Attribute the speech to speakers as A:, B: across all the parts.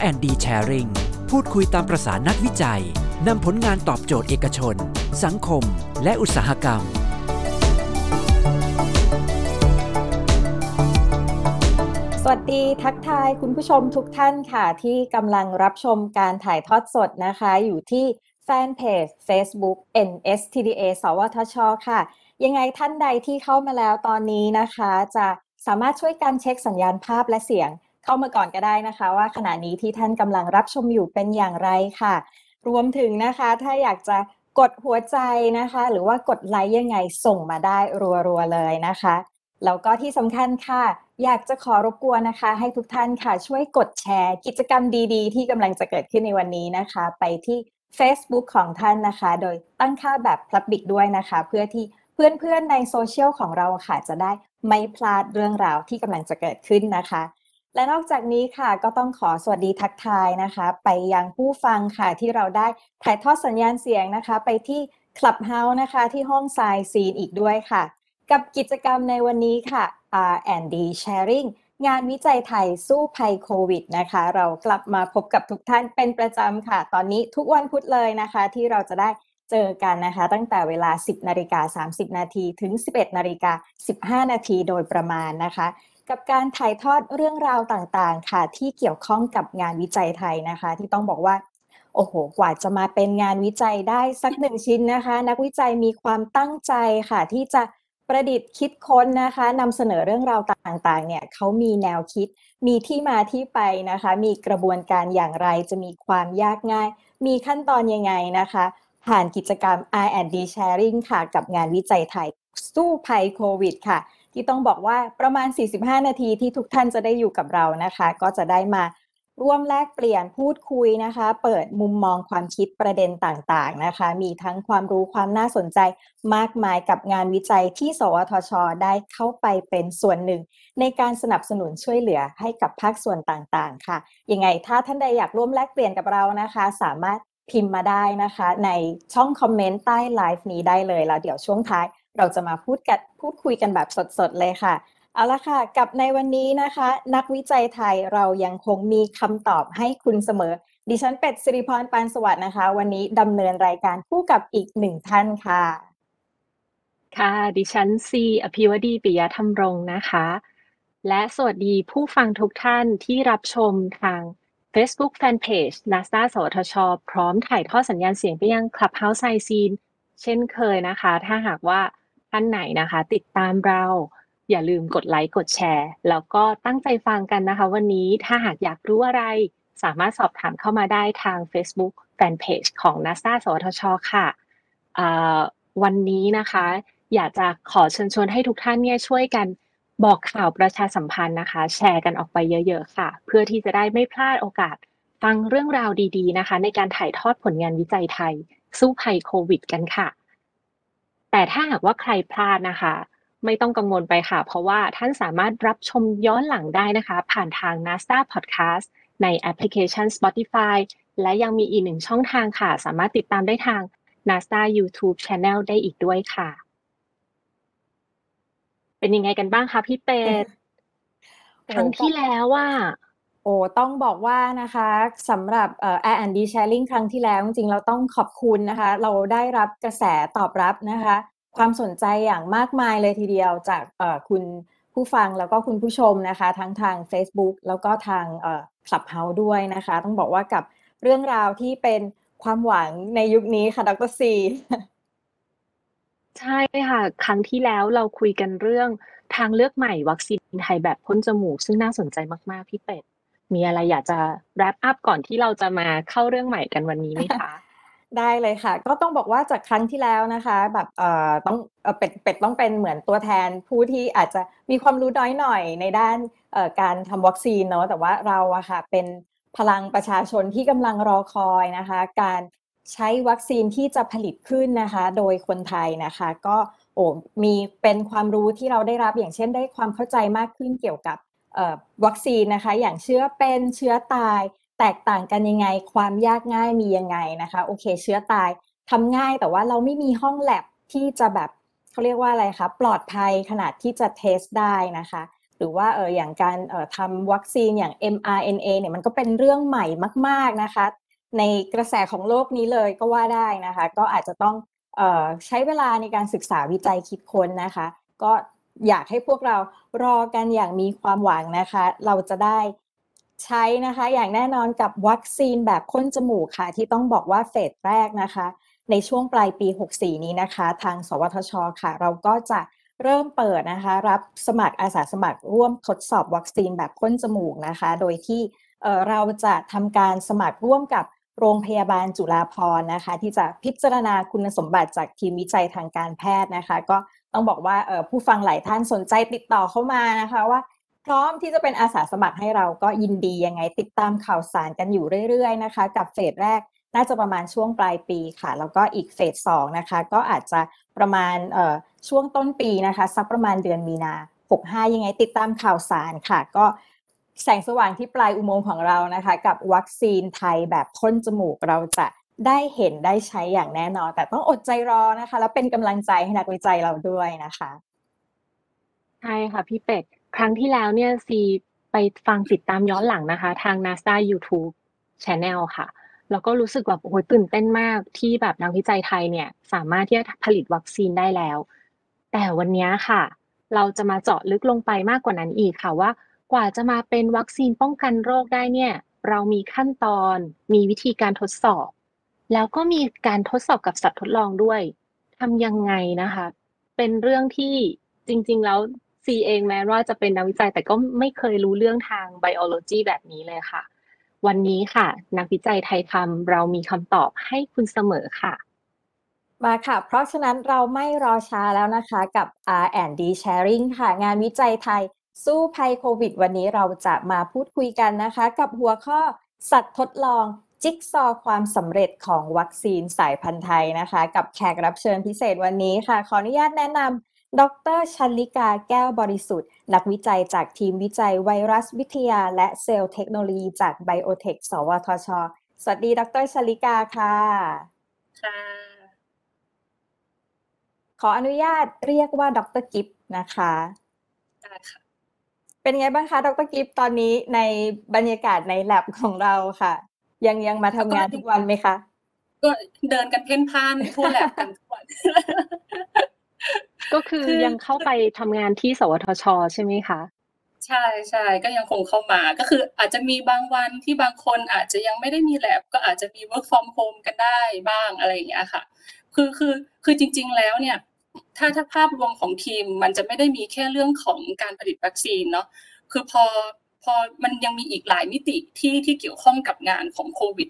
A: R&D Sharing พูดคุยตามประสานักวิจัย นำผลงานตอบโจทย์เอกชน สังคม และอุตสาหกรรม
B: สวัสดีทักทายคุณผู้ชมทุกท่านค่ะ ที่กำลังรับชมการถ่ายทอดสดนะคะ อยู่ที่แฟนเพจ Facebook NSTDA สวทช ค่ะ ยังไงท่านใดที่เข้ามาแล้วตอนนี้นะคะ จะสามารถช่วยกันเช็คสัญญาณภาพและเสียง เข้ามาก่อนก็ได้นะคะ ว่าขณะนี้ที่ท่านกำลังรับชมอยู่เป็นอย่างไรค่ะ รวมถึงนะคะถ้าอยากจะกดหัวใจนะคะ หรือว่ากดไลค์ยังไงส่งมาได้รัวๆเลยนะคะแล้วก็ที่สำคัญค่ะ อยากจะขอรบกวนนะคะ ให้ทุกท่านค่ะ ช่วยกดแชร์ กิจกรรมดีๆ ที่กำลังจะเกิดขึ้นในวันนี้นะคะ ไปที่ Facebook ของท่านนะคะ โดยตั้งค่าแบบ Public ด้วยนะคะ เพื่อที่เพื่อนๆในโซเชียลของเราค่ะ จะได้ไม่พลาดเรื่องราวที่กำลังจะเกิดขึ้นนะคะ และนอกจากนี้ค่ะก็ต้องขอสวัสดีทักทายนะคะ ไปยังผู้ฟังค่ะที่เราได้ถ่ายทอดสัญญาณเสียงนะคะ ไปที่ Clubhouse นะคะ ที่ห้องทรายซีนอีกด้วยค่ะ กับกิจกรรมในวันนี้ค่ะ R&D Sharing งานวิจัยไทยสู้ภัยโควิดนะคะ เรากลับมาพบกับทุกท่านเป็นประจำค่ะ ตอนนี้ทุกวันพุธเลยนะคะ ที่เราจะได้เจอกันนะคะ ตั้งแต่เวลา 10นาฬิกา30 นาทีถึง 11นาฬิกา15 นาทีโดยประมาณนะคะ กับการถ่ายทอดเรื่องราวต่างๆ ค่ะ ที่เกี่ยวข้องกับงานวิจัยไทยนะคะ ที่ต้องบอกว่า โอ้โห กว่าจะมาเป็นงานวิจัยได้สักหนึ่งชิ้นนะคะ นักวิจัยมีความตั้งใจค่ะ ที่จะประดิษฐ์คิดค้นนะคะนำเสนอเรื่องราวต่างๆ เนี่ยเขามีแนวคิด มีที่มาที่ไปนะคะ มีกระบวนการอย่างไรจะมีความยากง่าย มีขั้นตอนยังไงนะคะ ผ่านกิจกรรม R&D Sharing ค่ะ กับงานวิจัยไทยสู้ภัยโควิดค่ะ ที่ต้องบอกว่าประมาณ 45 นาทีที่ทุกท่านจะได้อยู่กับเรานะคะ ก็จะได้มาร่วมแลกเปลี่ยนพูดคุยนะคะ เปิดมุมมองความคิดประเด็นต่างๆนะคะ มีทั้งความรู้ความน่าสนใจมากมายกับงานวิจัยที่ สวทช ได้เข้าไปเป็นส่วนหนึ่ง ในการสนับสนุนช่วยเหลือให้กับภาคส่วนต่างๆ ค่ะ ยังไงถ้าท่านใดอยากร่วมแลกเปลี่ยนกับเรานะคะ สามารถพิมพ์มาได้นะคะ ในช่องคอมเมนต์ใต้ไลฟ์นี้ได้เลยแล้วเดี๋ยวช่วงท้าย เราจะมาพูดกันพูดคุยกันแบบสดๆเลยค่ะ เอาละค่ะ กับในวันนี้นะคะ นักวิจัยไทยเรายังคงมีคำตอบให้คุณเสมอ ดิฉันเป็ดสิริพรปานสวัสดิ์นะคะ วันนี้ดำเนินรายการคู่กับอีกหนึ่งท่านค่ะ
C: ค่ะ ดิฉันซีอภิวดีปิยธรรมรงค์นะคะ และสวัสดีผู้ฟังทุกท่านที่รับชมทาง Facebook Fanpage NASA สวทช พร้อมถ่ายทอดสัญญาณเสียงไปยัง Clubhouse ไซซีนเช่นเคยนะคะ ถ้าหากว่า ท่านไหนนะคะ ติดตามเราอย่าลืมกดไลค์กดแชร์ แล้วก็ตั้งใจฟังกันนะคะ วันนี้ถ้าหากอยากรู้อะไร สามารถสอบถามเข้ามาได้ทาง Facebook Fanpage ของ NASA สวทช ค่ะ วันนี้นะคะ อยากจะขอเชิญชวนให้ทุกท่านเนี่ยช่วยกันบอกข่าวประชาสัมพันธ์นะคะ แชร์กันออกไปเยอะๆค่ะ เพื่อที่จะได้ไม่พลาดโอกาสฟังเรื่องราวดีๆนะคะ ในการถ่ายทอดผลงานวิจัยไทย สู้ภัยโควิด กันค่ะ แต่ถ้าหากว่าใครพลาดนะคะ ไม่ต้องกังวลไปค่ะ เพราะว่าท่านสามารถรับชมย้อนหลังได้นะคะ ผ่านทาง NASA Podcast ในแอปพลิเคชัน Spotify และยังมีอีกหนึ่งช่องทางค่ะ สามารถติดตามได้ทาง NASA YouTube Channel ได้อีกด้วยค่ะ เป็นยังไงกันบ้างคะพี่เป็ดครั้งที่แล้วว่า
B: โอ้ต้องบอกว่านะคะสำหรับเอ่อ R&D Sharing ครั้งที่แล้ว จริงๆเราต้องขอบคุณนะคะ เราได้รับกระแสตอบรับนะคะ ความสนใจอย่างมากมายเลยทีเดียวจากคุณผู้ฟังแล้วก็คุณผู้ชมนะคะ ทั้งทาง Facebook แล้วก็ทางเอ่อ Clubhouse ด้วยนะคะ ต้องบอกว่ากับเรื่องราวที่เป็นความหวังในยุคนี้ค่ะดรซี
C: ใช่ค่ะ ครั้งที่แล้วเราคุยกันเรื่องทางเลือกใหม่วัคซีนไทยแบบพ่นจมูก ซึ่งน่าสนใจมากๆพี่เป็ดมีอะไรอยากจะ wrap up ก่อนที่เราจะมาเข้าเรื่องใหม่กันวันนี้ไหมคะ
B: ได้เลยค่ะ ก็ต้องบอกว่าจากครั้งที่แล้วนะคะ แบบเอ่อต้องเอ่อเป็ดเป็ดต้องเป็นเหมือนตัวแทนผู้ที่อาจจะมีความรู้น้อยหน่อยในด้านเอ่อการทำวัคซีนเนาะแต่ว่าเราอะค่ะเป็นพลังประชาชนที่กำลังรอคอยนะคะ การใช้วัคซีนที่จะผลิตขึ้นนะคะ โดยคนไทยนะคะ ก็โอ้มีเป็นความรู้ที่เราได้รับอย่างเช่นได้ความเข้าใจมากขึ้นเกี่ยวกับวัคซีนนะคะ อย่างเชื้อเป็นเชื้อตาย แตกต่างกันยังไง ความยากง่ายมียังไงนะคะ โอเค เชื้อตายทำง่ายแต่ว่าเราไม่มีห้องแลบที่จะแบบเขาเรียกว่าอะไรคะปลอดภัยขนาดที่จะเทสได้นะคะ หรือว่าเอออย่างการเอ่อทำวัคซีนอย่าง mRNA เนี่ยมันก็เป็นเรื่องใหม่มาก ๆนะคะ ในกระแสของโลกนี้เลยก็ว่าได้นะคะ ก็อาจจะต้องเอ่อใช้เวลาในการศึกษาวิจัยคิดค้นนะคะ ก็อยากให้พวกเรารอกันอย่างมีความหวังนะคะ เราจะได้ ใช้นะคะ อย่างแน่นอนกับวัคซีนแบบพ่นจมูกค่ะ ที่ต้องบอกว่าเฟสแรกนะคะ ในช่วงปลายปี 64 นี้นะคะ ทางสวทชค่ะ เราก็จะเริ่มเปิดนะคะ รับสมัครอาสาสมัครร่วมทดสอบวัคซีนแบบพ่นจมูกนะคะ โดยที่เเราจะทำการสมัครร่วมกับโรงพยาบาลจุฬาภรณ์นะคะ ที่จะพิจารณาคุณสมบัติจากทีมวิจัยทางการแพทย์นะคะ ก็ต้องบอกว่าผู้ฟังหลายท่านสนใจติดต่อเข้ามานะคะว่า พร้อมที่จะเป็นอาสาสมัครให้เราก็ยินดียังไง ติดตามข่าวสารกันอยู่เรื่อยๆนะคะ กับเฟสแรกน่าจะประมาณช่วงปลายปีค่ะ แล้วก็อีกเฟสสองนะคะ ก็อาจจะประมาณเอ่อช่วงต้นปีนะคะ สักประมาณเดือนมีนา65 ยังไง ติดตามข่าวสารค่ะ ก็แสงสว่างที่ปลายอุโมงค์ของเรานะคะ กับวัคซีนไทยแบบพ่นจมูกเราจะได้เห็นได้ใช้อย่างแน่นอน แต่ต้องอดใจรอนะคะ แล้วเป็นกำลังใจให้นักวิจัยเราด้วยนะคะ
C: ใช่ค่ะพี่เป็ด ครั้งที่แล้วเนี่ยซีไปฟังติดตามย้อนหลังนะคะ ทาง NASA YouTube Channel ค่ะ แล้วก็รู้สึกแบบโอ้โหตื่นเต้นมากที่แบบนักวิจัยไทยเนี่ย สามารถที่จะผลิตวัคซีนได้แล้ว แต่วันนี้ค่ะ เราจะมาเจาะลึกลงไปมากกว่านั้นอีกค่ะว่า กว่าจะมาเป็นวัคซีนป้องกันโรคได้เนี่ย เรามีขั้นตอน มีวิธีการทดสอบ แล้วก็มีการทดสอบกับสัตว์ทดลองด้วยทำยังไงนะคะ เป็นเรื่องที่จริง ๆ แล้ว ซีเองแม้ว่าจะเป็นนักวิจัย แต่ก็ไม่เคยรู้เรื่องทางไบโอโลจีแบบนี้เลยค่ะ วันนี้ค่ะ นักวิจัยไทยทำเรามีคำตอบให้คุณเสมอค่ะ
B: มาค่ะ เพราะฉะนั้นเราไม่รอช้าแล้วนะคะกับ R&D Sharing ค่ะ งานวิจัยไทยสู้ภัยโควิด วันนี้เราจะมาพูดคุยกันนะคะ กับหัวข้อสัตว์ทดลองจิ๊กซอว์ความสำเร็จของวัคซีนสายพันธุ์ไทยนะคะ กับแขกรับเชิญพิเศษวันนี้ค่ะ ขออนุญาตแนะนำ ดรชันลิกาแก้วบริสุทธิ์ นักวิจัยจากทีมวิจัยไวรัสวิทยา และเซลล์เทคโนโลยีจากไบโอเทค สวทช สวัสดี ดรชันลิกาค่ะ
D: ค่ะ
B: ขออนุญาตเรียกว่าดรกิฟนะคะ
D: ได้ค่ะ
B: เป็นไงบ้างคะ ดรกิฟตอนนี้ในบรรยากาศในแลบของเราค่ะ ยังยังมาทำงานทุกวันไหมคะ
D: ก็เดินกันเพ่นพ่านทั่วแลบกันทุกวัน
C: ก็คือ
D: คือ
C: ยังเข้าไปทำงานที่สวทช ใช่ไหมคะ
D: ใช่ใช่ก็ยังคงเข้ามาก็คืออาจจะมีบางวันที่บางคนอาจจะยังไม่ได้มีแลบก็อาจจะมี work from home กันได้บ้างอะไรอย่างเงี้ยค่ะ คือคือคือจริง ๆ แล้วเนี่ย ถ้าถ้าภาพรวมของทีมมันจะไม่ได้มีแค่เรื่องของการผลิตวัคซีนเนาะคือพอพอมันยังมีอีกหลายมิติที่ที่เกี่ยวข้องกับงานของโควิด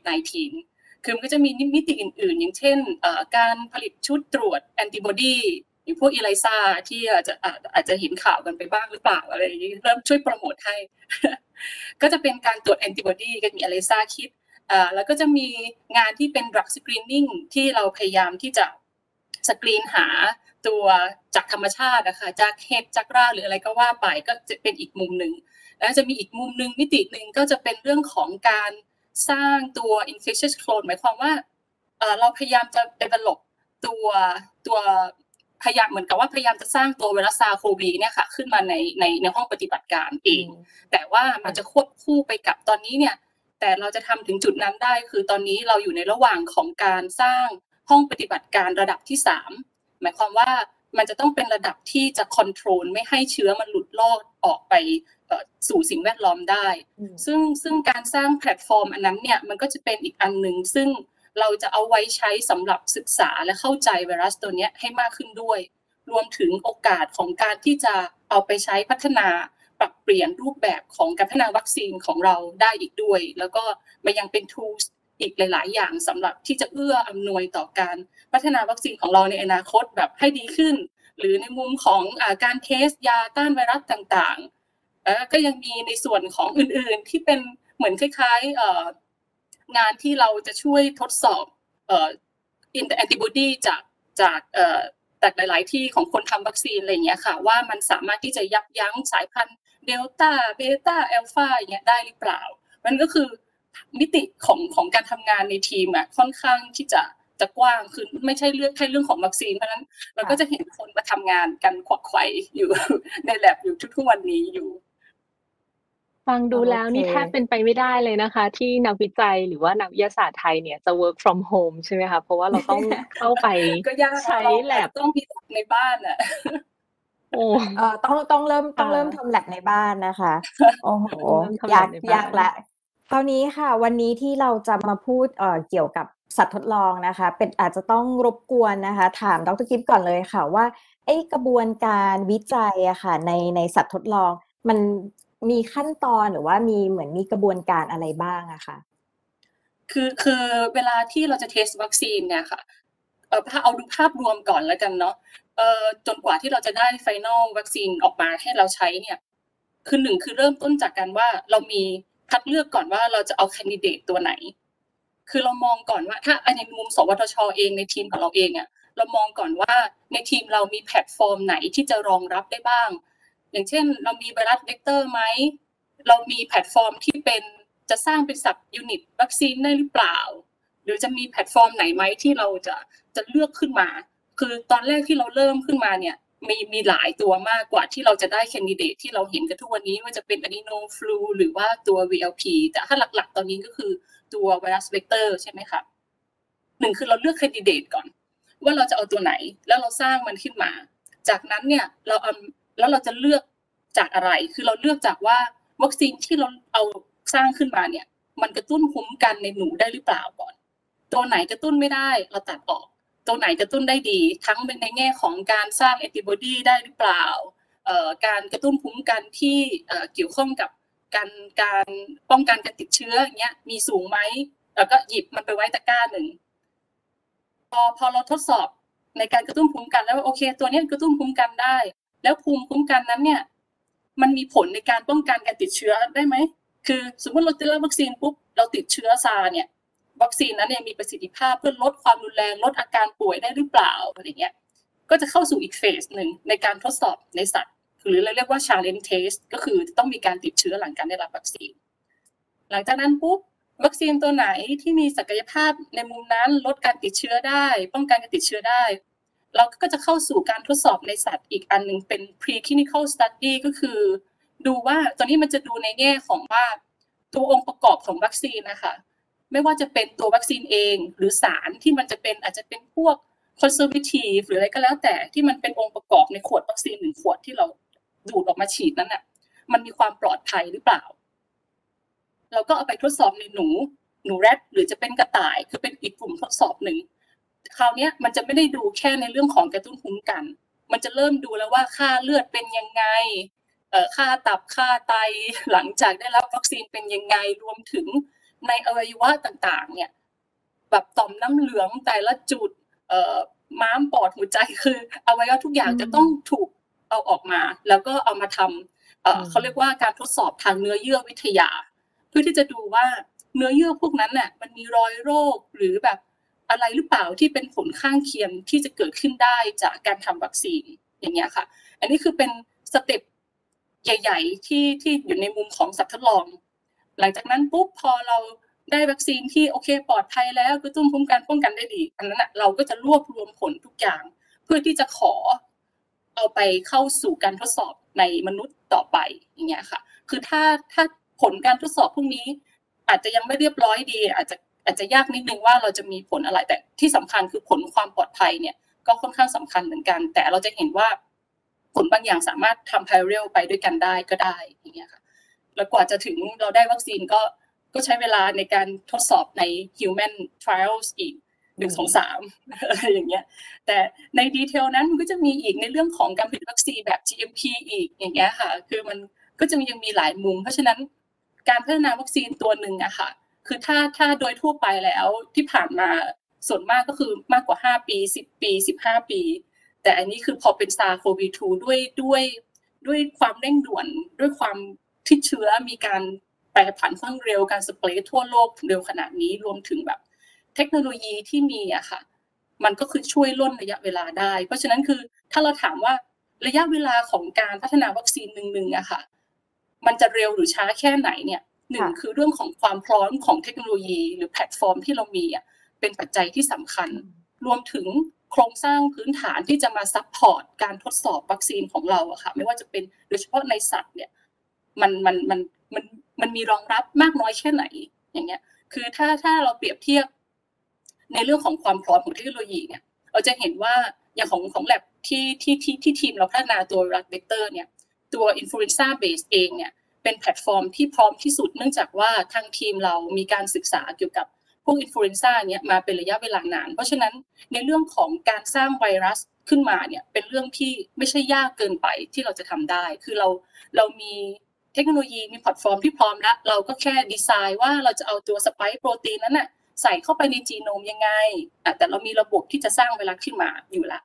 D: -19 คือมันก็จะมีมิติอื่น ๆ อย่างเช่นเอ่อการผลิตชุดตรวจแอนติบอดีอย่าง พวกอีไลซาที่อาจจะอาจจะเห็นข่าวกันไปบ้างหรือเปล่าอะไรอย่างนี้เริ่มช่วยโปรโมทให้ ก็จะเป็นการตรวจแอนติบอดีก็มีอะไรซาคิดอ่าแล้วก็จะมีงานที่เป็น drug screening ที่เราพยายามที่จะสกรีนหาตัวจากธรรมชาตินะคะจากเห็ดจากราหรืออะไรก็ว่าไปก็จะเป็นอีกมุมหนึ่งแล้วจะมีอีกมุมหนึ่งมิติหนึ่งก็จะเป็นเรื่องของการสร้างตัว infectious clone หมายความว่าเอ่อเราพยายามจะ develop ตัวตัว พยายามเหมือนกับว่าพยายามจะสร้างตัวไวรัสซาโควีเนี่ยค่ะขึ้นมาในในในห้องปฏิบัติการเอง แต่ว่ามันจะควบคู่ไปกับตอนนี้เนี่ย แต่เราจะทำถึงจุดนั้นได้ คือตอนนี้เราอยู่ในระหว่างของการสร้างห้องปฏิบัติการระดับที่สามหมายความว่ามันจะต้องเป็นระดับที่จะ control ไม่ให้เชื้อมันหลุดลอดออกไปเอ่อสู่สิ่งแวดล้อมได้
B: อืม
D: ซึ่งซึ่งการสร้างแพลตฟอร์มอันนั้นเนี่ยมันก็จะเป็นอีกอันหนึ่งซึ่ง เราจะเอาไว้ใช้สำหรับศึกษาและเข้าใจไวรัสตัวนี้ให้มากขึ้นด้วย รวมถึงโอกาสของการที่จะเอาไปใช้พัฒนาปรับเปลี่ยนรูปแบบของการพัฒนาวัคซีนของเราได้อีกด้วย แล้วก็มันยังเป็น tools อีกหลาย ๆ อย่างสำหรับที่จะเอื้ออำนวยต่อการพัฒนาวัคซีนของเราในอนาคตแบบให้ดีขึ้น หรือในมุมของอการ test ยาต้านไวรัสต่างๆแล้วก็ยังมีในส่วนของอื่น ๆ ที่เป็นเหมือนคล้าย ๆ งานที่เราจะช่วยทดสอบเอ่ออินแอนติบอดีจากจากเอ่อจากหลาย ๆ ที่ของคนทำวัคซีนอะไรเงี้ยค่ะ ว่ามันสามารถที่จะยับยั้งสายพันธุ์เดลต้าเบต้าแอลฟาอย่างเงี้ยได้หรือเปล่า มันก็คือมิติของของการทำงานในทีมอะค่อนข้างที่จะจะกว้างคือไม่ใช่เรื่องแค่เรื่องของวัคซีนเพราะนั้นเราก็จะเห็นคนมาทำงานกันขวักไขวอยู่ในแลบอยู่ทุกๆวันนี้อยู่
C: ฟังดูแล้วนี่
B: โอเค
C: แทบเป็นไปไม่ได้เลยนะคะ ที่นักวิจัย หรือว่านักวิทยาศาสตร์ไทยเนี่ยจะ work from home ใช่ไหมคะ เพราะว่าเราต้องเข้าไป
D: ก็ยาก
C: ใช้
D: เรา
C: แลบ
D: ต้องมีในบ้านอะ
C: โอ้
B: เอ่อ ต้อง ต้องเริ่มต้อง
C: ค่ะ
B: เริ่มทำแลบในบ้านนะคะ โอ้โห
C: ต้องเริ่มทำ
B: ยาก
C: แลบในบ้าน
B: ยากละคราวนี้ค่ะ วันนี้ที่เราจะมาพูด เอ่อ เกี่ยวกับสัตว์ทดลองนะคะ เป็น อาจจะต้องรบกวนนะคะ ถามดร กิฟก่อนเลยค่ะว่า ไอ้กระบวนการวิจัยอะค่ะ ใน ในสัตว์ทดลอง มัน มีขั้นตอนหรือว่ามีเหมือนมีกระบวนการอะไรบ้างอะคะ
D: คือคือเวลาที่เราจะเทสวัคซีนเนี่ยค่ะเออถ้าเอาดูภาพรวมก่อนแล้วกันเนาะเออจนกว่าที่เราจะได้ final วัคซีนออกมาให้เราใช้เนี่ย คือหนึ่งคือเริ่มต้นจากการว่าเรามีคัดเลือกก่อนว่าเราจะเอา candidate ตัวไหน คือเรามองก่อนว่า ถ้าในมุมสวทชเองในทีมของเราเองอะเรามองก่อนว่าในทีมเรามีแพลตฟอร์มไหนที่จะรองรับได้บ้าง อย่างเช่น เรามีไวรัสเวกเตอร์ไหมเรามีแพลตฟอร์มที่เป็นจะสร้างเป็น subunit วัคซีนได้หรือเปล่า หรือจะมีแพลตฟอร์มไหนไหมที่เราจะจะเลือกขึ้นมา คือตอนแรกที่เราเริ่มขึ้นมาเนี่ยมีมีหลายตัวมากกว่าที่เราจะได้ candidate ที่เราเห็นกันทุกวันนี้ว่าจะเป็น adeno flu หรือว่าตัว VLP แต่ถ้าหลักๆ ตอนนี้ก็คือตัวไวรัสเวกเตอร์ใช่ไหมคะหนึ่งคือเราเลือก candidate ก่อน ว่าเราจะเอาตัวไหนแล้วเราสร้างมันขึ้นมา จากนั้นเนี่ยเราเอา แล้วเราจะเลือกจากอะไร คือเราเลือกจากว่าวัคซีนที่เราเอาสร้างขึ้นมาเนี่ย มันกระตุ้นภูมิกันในหนูได้หรือเปล่าก่อน ตัวไหนกระตุ้นไม่ได้เราตัดออก ตัวไหนกระตุ้นได้ดี ทั้งในแง่ของการสร้างแอนติบอดีได้หรือเปล่าเอ่อการกระตุ้นภูมิกันที่เอ่อเกี่ยวข้องกับการการป้องกันการติดเชื้ออย่างเงี้ยมีสูงไหมแล้วก็หยิบมันไปไว้ตะกร้าหนึ่งพอพอเราทดสอบในการกระตุ้นภูมิกันแล้วว่าโอเค ตัวนี้กระตุ้นภูมิกันได้ แล้วภูมิคุ้มกันนั้นเนี่ย มันมีผลในการป้องกันการติดเชื้อได้ไหม คือสมมติเราจะรับวัคซีนปุ๊บเราติดเชื้อซาร์เนี่ย วัคซีนนั้นเนี่ยมีประสิทธิภาพเพื่อลดความรุนแรงลดอาการป่วยได้หรือเปล่าอะไรเงี้ย ก็จะเข้าสู่อีกเฟสหนึ่งในการทดสอบในสัตว์ หรือเราเรียกว่า challenge test ก็คือต้องมีการติดเชื้อหลังการได้รับวัคซีน หลังจากนั้นปุ๊บวัคซีนตัวไหนที่มีศักยภาพในมุมนั้นลดการติดเชื้อได้ ป้องกันการติดเชื้อได้ เราก็จะเข้าสู่การทดสอบในสัตว์อีกอันหนึ่งเป็น preclinical study ก็คือ ดูว่าตัวนี้มันจะดูในแง่ของว่าตัวองค์ประกอบของวัคซีนนะคะไม่ว่าจะเป็นตัววัคซีนเองหรือสารที่มันจะเป็นอาจจะเป็นพวก conservative หรืออะไรก็แล้วแต่ที่มันเป็นองค์ประกอบในขวดวัคซีนหนึ่งขวดที่เราดูดออกมาฉีดนั้นน่ะ มันมีความปลอดภัยหรือเปล่า เราก็เอาไปทดสอบในหนู หนูแรดหรือจะเป็นกระต่าย คือเป็นอีกกลุ่มทดสอบหนึ่ง คราวเนี้ยมันจะไม่ได้ดูแค่ในเรื่องของกระตุ้นภูมิกัน มันจะเริ่มดูแล้วว่าค่าเลือดเป็นยังไงเอ่อค่าตับค่าไตหลังจากได้รับวัคซีนเป็นยังไงรวมถึงในอวัยวะต่างๆ เนี่ยแบบต่อมน้ำเหลืองแต่ละจุดเอ่อม้ามปอดหัวใจคืออวัยวะทุกอย่าง
B: อืม
D: จะต้องถูกเอาออกมา แล้วก็เอามาทำเอ่ออ
B: ม
D: เขาเรียกว่าการทดสอบทางเนื้อเยื่อวิทยา เพื่อที่จะดูว่าเนื้อเยื่อพวกนั้นน่ะมันมีรอยโรคหรือแบบ อะไรหรือเปล่าที่เป็นผลข้างเคียงที่จะเกิดขึ้นได้จากการทำวัคซีนอย่างเงี้ยค่ะ อันนี้คือเป็นสเต็ปใหญ่ ๆ ที่ที่อยู่ในมุมของสัตว์ทดลอง หลังจากนั้นปุ๊บพอเราได้วัคซีนที่โอเคปลอดภัยแล้วกระตุ้นภูมิกันป้องกันได้ดีอันนั้นเราก็จะรวบรวมผลทุกอย่าง เพื่อที่จะขอเอาไปเข้าสู่การทดสอบในมนุษย์ต่อไปอย่างเงี้ยค่ะ คือถ้าถ้าผลการทดสอบพวกนี้ อาจจะยังไม่เรียบร้อยดี อาจจะ อาจจะยากนิดนึงว่าเราจะมีผลอะไรแต่ที่สำคัญคือผลความปลอดภัยเนี่ยก็ค่อนข้างสำคัญเหมือนกัน แต่เราจะเห็นว่าผลบางอย่างสามารถทำ parallel ไปด้วยกันได้ก็ได้อย่างเงี้ยค่ะแล้วกว่าจะถึงเราได้วัคซีนก็ก็ใช้เวลาในการทดสอบใน human trials อีกหนึ่งสองสามอะไรอย่างเงี้ยแต่ในดีเทลนั้นมันก็จะมีอีกในเรื่องของการผลิตวัคซีนแบบ GMP อีกอย่างเงี้ยค่ะ คือมันก็จะยังมีหลายมุม เพราะฉะนั้นการพัฒนาวัคซีนตัวหนึ่งอะค่ะ คือถ้าถ้าโดยทั่วไปแล้วที่ผ่านมาส่วนมากก็คือมากกว่า 5 ปี 10 ปี 15 ปี แต่อันนี้คือพอเป็นซาโควี2ด้วยด้วยด้วยความเร่งด่วนด้วยความที่เชื้อมีการแปรผันค่อนข้างเร็วการสเปรย์ทั่วโลกเร็วขนาดนี้รวมถึงแบบ เทคโนโลยีที่มีอะค่ะ มันก็คือช่วยล่นระยะเวลาได้ เพราะฉะนั้นคือถ้าเราถามว่าระยะเวลาของการพัฒนาวัคซีนหนึ่งๆอะค่ะ มันจะเร็วหรือช้าแค่ไหนเนี่ย หนึ่ง
B: ค่ะ
D: คือเรื่องของความพร้อมของเทคโนโลยีหรือแพลตฟอร์มที่เรามีอะเป็นปัจจัยที่สำคัญ รวมถึงโครงสร้างพื้นฐานที่จะมา support การทดสอบวัคซีนของเราอะค่ะไม่ว่าจะเป็นโดยเฉพาะในสัตว์เนี่ยมันมันมันมันมันมีรองรับมากน้อยแค่ไหนอย่างเงี้ย คือถ้าถ้าเราเปรียบเทียบ ในเรื่องของความพร้อมของเทคโนโลยีเนี่ยเราจะเห็นว่าอย่างของของแลบที่ที่ที่ที่ทีมเราพัฒนาตัวไวรักเวกเตอร์เนี่ยตัว influenza base เองเนี่ย เป็นแพลตฟอร์มที่พร้อมที่สุดเนื่องจากว่าทางทีมเรามีการศึกษาเกี่ยวกับพวก influenza เนี่ยมาเป็นระยะเวลานาน เพราะฉะนั้นในเรื่องของการสร้างไวรัสขึ้นมาเนี่ยเป็นเรื่องที่ไม่ใช่ยากเกินไปที่เราจะทำได้ คือเราเรามีเทคโนโลยีมีแพลตฟอร์มที่พร้อมแล้วเราก็แค่ดีไซน์ว่าเราจะเอาตัว spike protein นั้นน่ะใส่เข้าไปในจีโนมยังไง แต่เรามีระบบที่จะสร้างไวรัสขึ้นมาอยู่แล้ว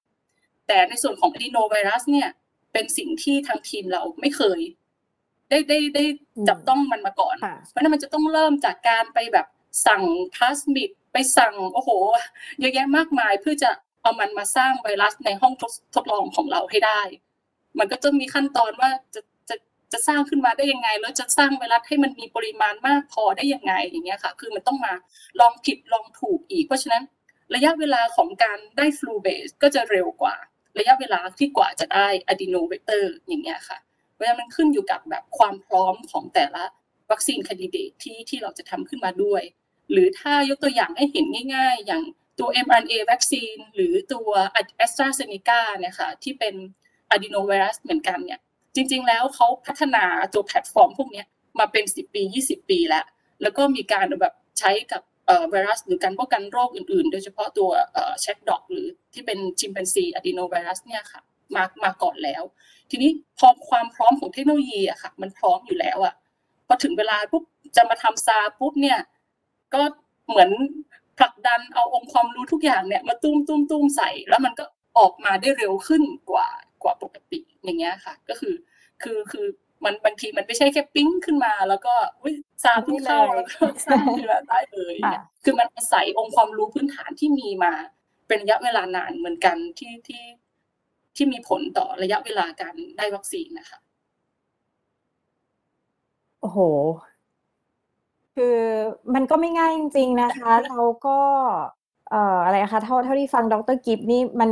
D: แต่ในส่วนของอะดีโนไวรัสเนี่ยเป็นสิ่งที่ทางทีมเราไม่เคย ได้ได้ได้
B: อืม
D: จับต้องมันมาก่อน
B: ค่ะ
D: เพราะฉะนั้นมันจะต้องเริ่มจากการไปแบบสั่งพลาสมิดไปสั่งโอ้โหเยอะแยะมากมายเพื่อจะเอามันมาสร้างไวรัสในห้องทดทดลองของเราให้ได้ มันก็จะมีขั้นตอนว่าจะจะจะสร้างขึ้นมาได้ยังไง แล้วจะสร้างไวรัสให้มันมีปริมาณมากพอได้ยังไงอย่างเงี้ยค่ะ คือมันต้องมาลองผิดลองถูกอีก เพราะฉะนั้นระยะเวลาของการได้ flu base ก็จะเร็วกว่า ระยะเวลาที่กว่าจะได้ adeno vector อย่างเงี้ยค่ะ เพราะฉะนั้นมันขึ้นอยู่กับแบบความพร้อมของแต่ละวัคซีน candidate ที่ที่เราจะทำขึ้นมาด้วย หรือถ้ายกตัวอย่างให้เห็นง่าย ๆ อย่างตัว mRNA วัคซีนหรือตัว AstraZeneca เนี่ยค่ะที่เป็น adenovirus เหมือนกันเนี่ยจริง ๆ แล้วเขาพัฒนาตัวแพลตฟอร์มพวกนี้มาเป็น 10 ปี 20 ปีแล้ว แล้วก็มีการแบบใช้กับไวรัสหรือการป้องกันโรคอื่นๆ โดยเฉพาะตัวเอ่อเช็คดอกหรือที่เป็นชิมแปนซีอะดีโนไวรัสเนี่ยค่ะมามาก่อนแล้ว ทีนี้พอความพร้อมของเทคโนโลยีอะค่ะ มันพร้อมอยู่แล้วอะพอถึงเวลาปุ๊บจะมาทำซาปุ๊บเนี่ยก็เหมือนผลักดันเอาองค์ความรู้ทุกอย่างเนี่ยมาตุ้มตุ้มตุ้มใส่ แล้วมันก็ออกมาได้เร็วขึ้นกว่ากว่าปกติอย่างเงี้ยค่ะ ก็คือคือคือมันบางทีมันไม่ใช่แค่ปิ้งขึ้นมา แล้วก็อุ๊ยซาเพิ่งเข้าแล้วก็สร้างขึ้นมาได้เลย
B: ค่ะ
D: เนี่ยคือมันอาศัยองค์ความรู้พื้นฐานที่มีมา เป็นระยะเวลานานเหมือนกันที่ที่ ที่มีผลต่อระยะเวลาการได้วัคซีนนะคะ
B: โอ้โห คือมันก็ไม่ง่ายจริง ๆ นะคะ เราก็ เอ่ออะไรนะคะเท่าเท่าที่ฟังดรกิฟนี่มัน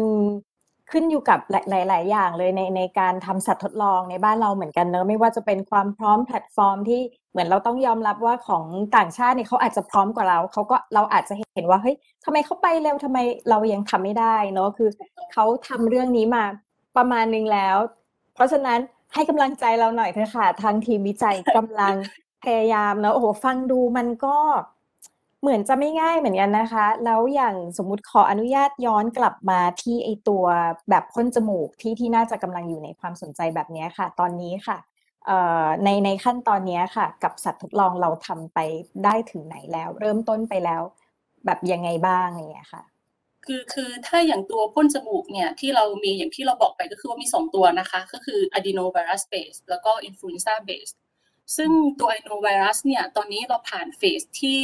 B: ขึ้นอยู่กับหลาย ๆ อย่างเลยในในการทำสัตว์ทดลองในบ้านเราเหมือนกันเนอะไม่ว่าจะเป็นความพร้อมแพลตฟอร์มที่เหมือนเราต้องยอมรับว่าของต่างชาติเนี่ยเขาอาจจะพร้อมกว่าเราเขาก็เราอาจจะเห็นว่าเฮ้ยทำไมเขาไปเร็วทำไมเรายังทำไม่ได้เนอะคือเขาทำเรื่องนี้มาประมาณนึงแล้ว เพราะฉะนั้นให้กำลังใจเราหน่อยเถอะค่ะทางทีมวิจัยกำลังพยายามแล้วโอ้โหฟังดูมันก็ เหมือนจะไม่ง่ายเหมือนกันนะคะ แล้วอย่างสมมุติขออนุญาตย้อนกลับมาที่ไอตัวแบบพ่นจมูกที่ที่น่าจะกำลังอยู่ในความสนใจแบบนี้ค่ะ ตอนนี้ค่ะในในขั้นตอนนี้ค่ะ กับสัตว์ทดลองเราทำไปได้ถึงไหนแล้ว เริ่มต้นไปแล้ว แบบยังไงบ้างอย่างเงี้ยค่ะ
D: คือคือถ้าอย่างตัวพ่นจมูกเนี่ยที่เรามีอย่างที่เราบอกไปก็คือว่ามีสองตัวนะคะ ก็คือ adenovirus base แล้วก็ influenza base ซึ่งตัว adenovirus เนี่ยตอนนี้เราผ่านเฟสที่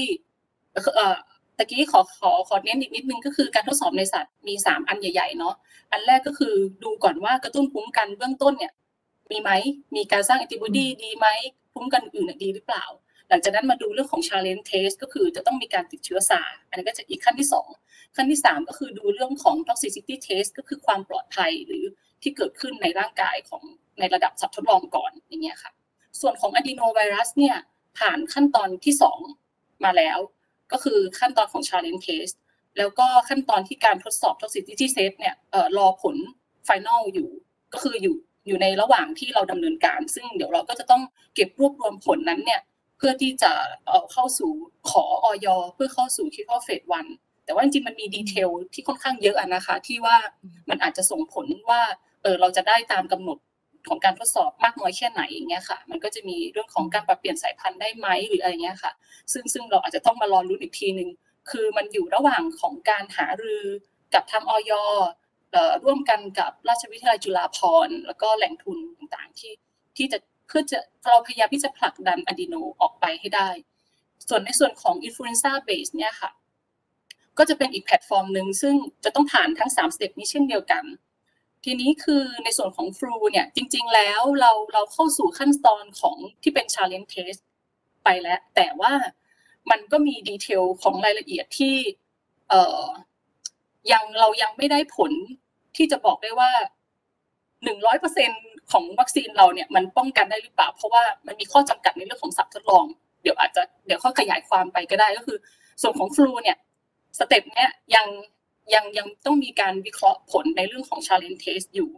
D: เอ่อตะกี้ขอขอขอเน้นอีกนิดนึงก็คือการทดสอบในสัตว์มี 3 อันใหญ่ๆเนาะอันแรกก็คือดูก่อนว่ากระตุ้นภูมิคุ้มกันเบื้องต้นเนี่ยมีไหมมีการสร้างแอนติบอดีดีไหมภูมิคุ้มกันอื่นๆดีหรือเปล่า หลังจากนั้นมาดูเรื่องของ challenge test ก็คือจะต้องมีการติดเชื้อซาอันนี้ก็จะอีกขั้นที่สองขั้นที่ 3 ก็คือดูเรื่องของ toxicity test ก็คือความปลอดภัยหรือที่เกิดขึ้นในร่างกายของในระดับสัตว์ทดลองก่อนอย่างเงี้ยค่ะส่วนของ adenovirus เนี่ยผ่านขั้นตอนที่ 2 มาแล้ว ก็คือขั้นตอนของ challenge test แล้วก็ขั้นตอนที่การทดสอบ toxicity test เนี่ยเอ่อรอผล final อยู่ ก็คืออยู่อยู่ในระหว่างที่เราดำเนินการ ซึ่งเดี๋ยวเราก็จะต้องเก็บรวบรวมผลนั้นเนี่ยเพื่อที่จะเอ่อเข้าสู่ขอออยเพื่อเข้าสู่ clinical phase 1แต่ว่าจริงๆมันมีดีเทลที่ค่อนข้างเยอะอะนะคะ ที่ว่ามันอาจจะส่งผลว่าเออเราจะได้ตามกำหนด ของการทดสอบมากน้อยแค่ไหนอย่างเงี้ยค่ะ มันก็จะมีเรื่องของการปรับเปลี่ยนสายพันธุ์ได้ไหมหรืออะไรเงี้ยค่ะ ซึ่งซึ่งเราอาจจะต้องมารอรุ้นอีกทีหนึ่งคือมันอยู่ระหว่างของการหารือกับทางออยร่วมกันกับราชวิทยาลัยจุฬาภรณ์แล้วก็แหล่งทุนต่างๆที่ที่จะเพื่อจะเราพยายามที่จะผลักดันอะดีโนออกไปให้ได้ ส่วนในส่วนของ influenza base เนี่ยค่ะ ก็จะเป็นอีกแพลตฟอร์มหนึ่งซึ่งจะต้องผ่านทั้ง3 step นี้เช่นเดียวกัน ทีนี้คือในส่วนของ flu เนี่ยจริง ๆ แล้วเราเราเข้าสู่ขั้นตอนของที่เป็น challenge test ไปแล้ว แต่ว่ามันก็มี detail ของรายละเอียดที่เอ่อยังเรายังไม่ได้ผลที่จะบอกได้ว่าหนึ่งร้อยเปอร์เซ็นของวัคซีนเราเนี่ยมันป้องกันได้หรือเปล่า เพราะว่ามันมีข้อจำกัดในเรื่องของสัตว์ทดลอง เดี๋ยวอาจจะเดี๋ยวค่อยขยายความไปก็ได้ก็คือ ส่วนของฟลูเนี่ยสเต็ปเนี้ยยัง ยังยังต้องมีการวิเคราะห์ผลในเรื่องของ challenge test อยู่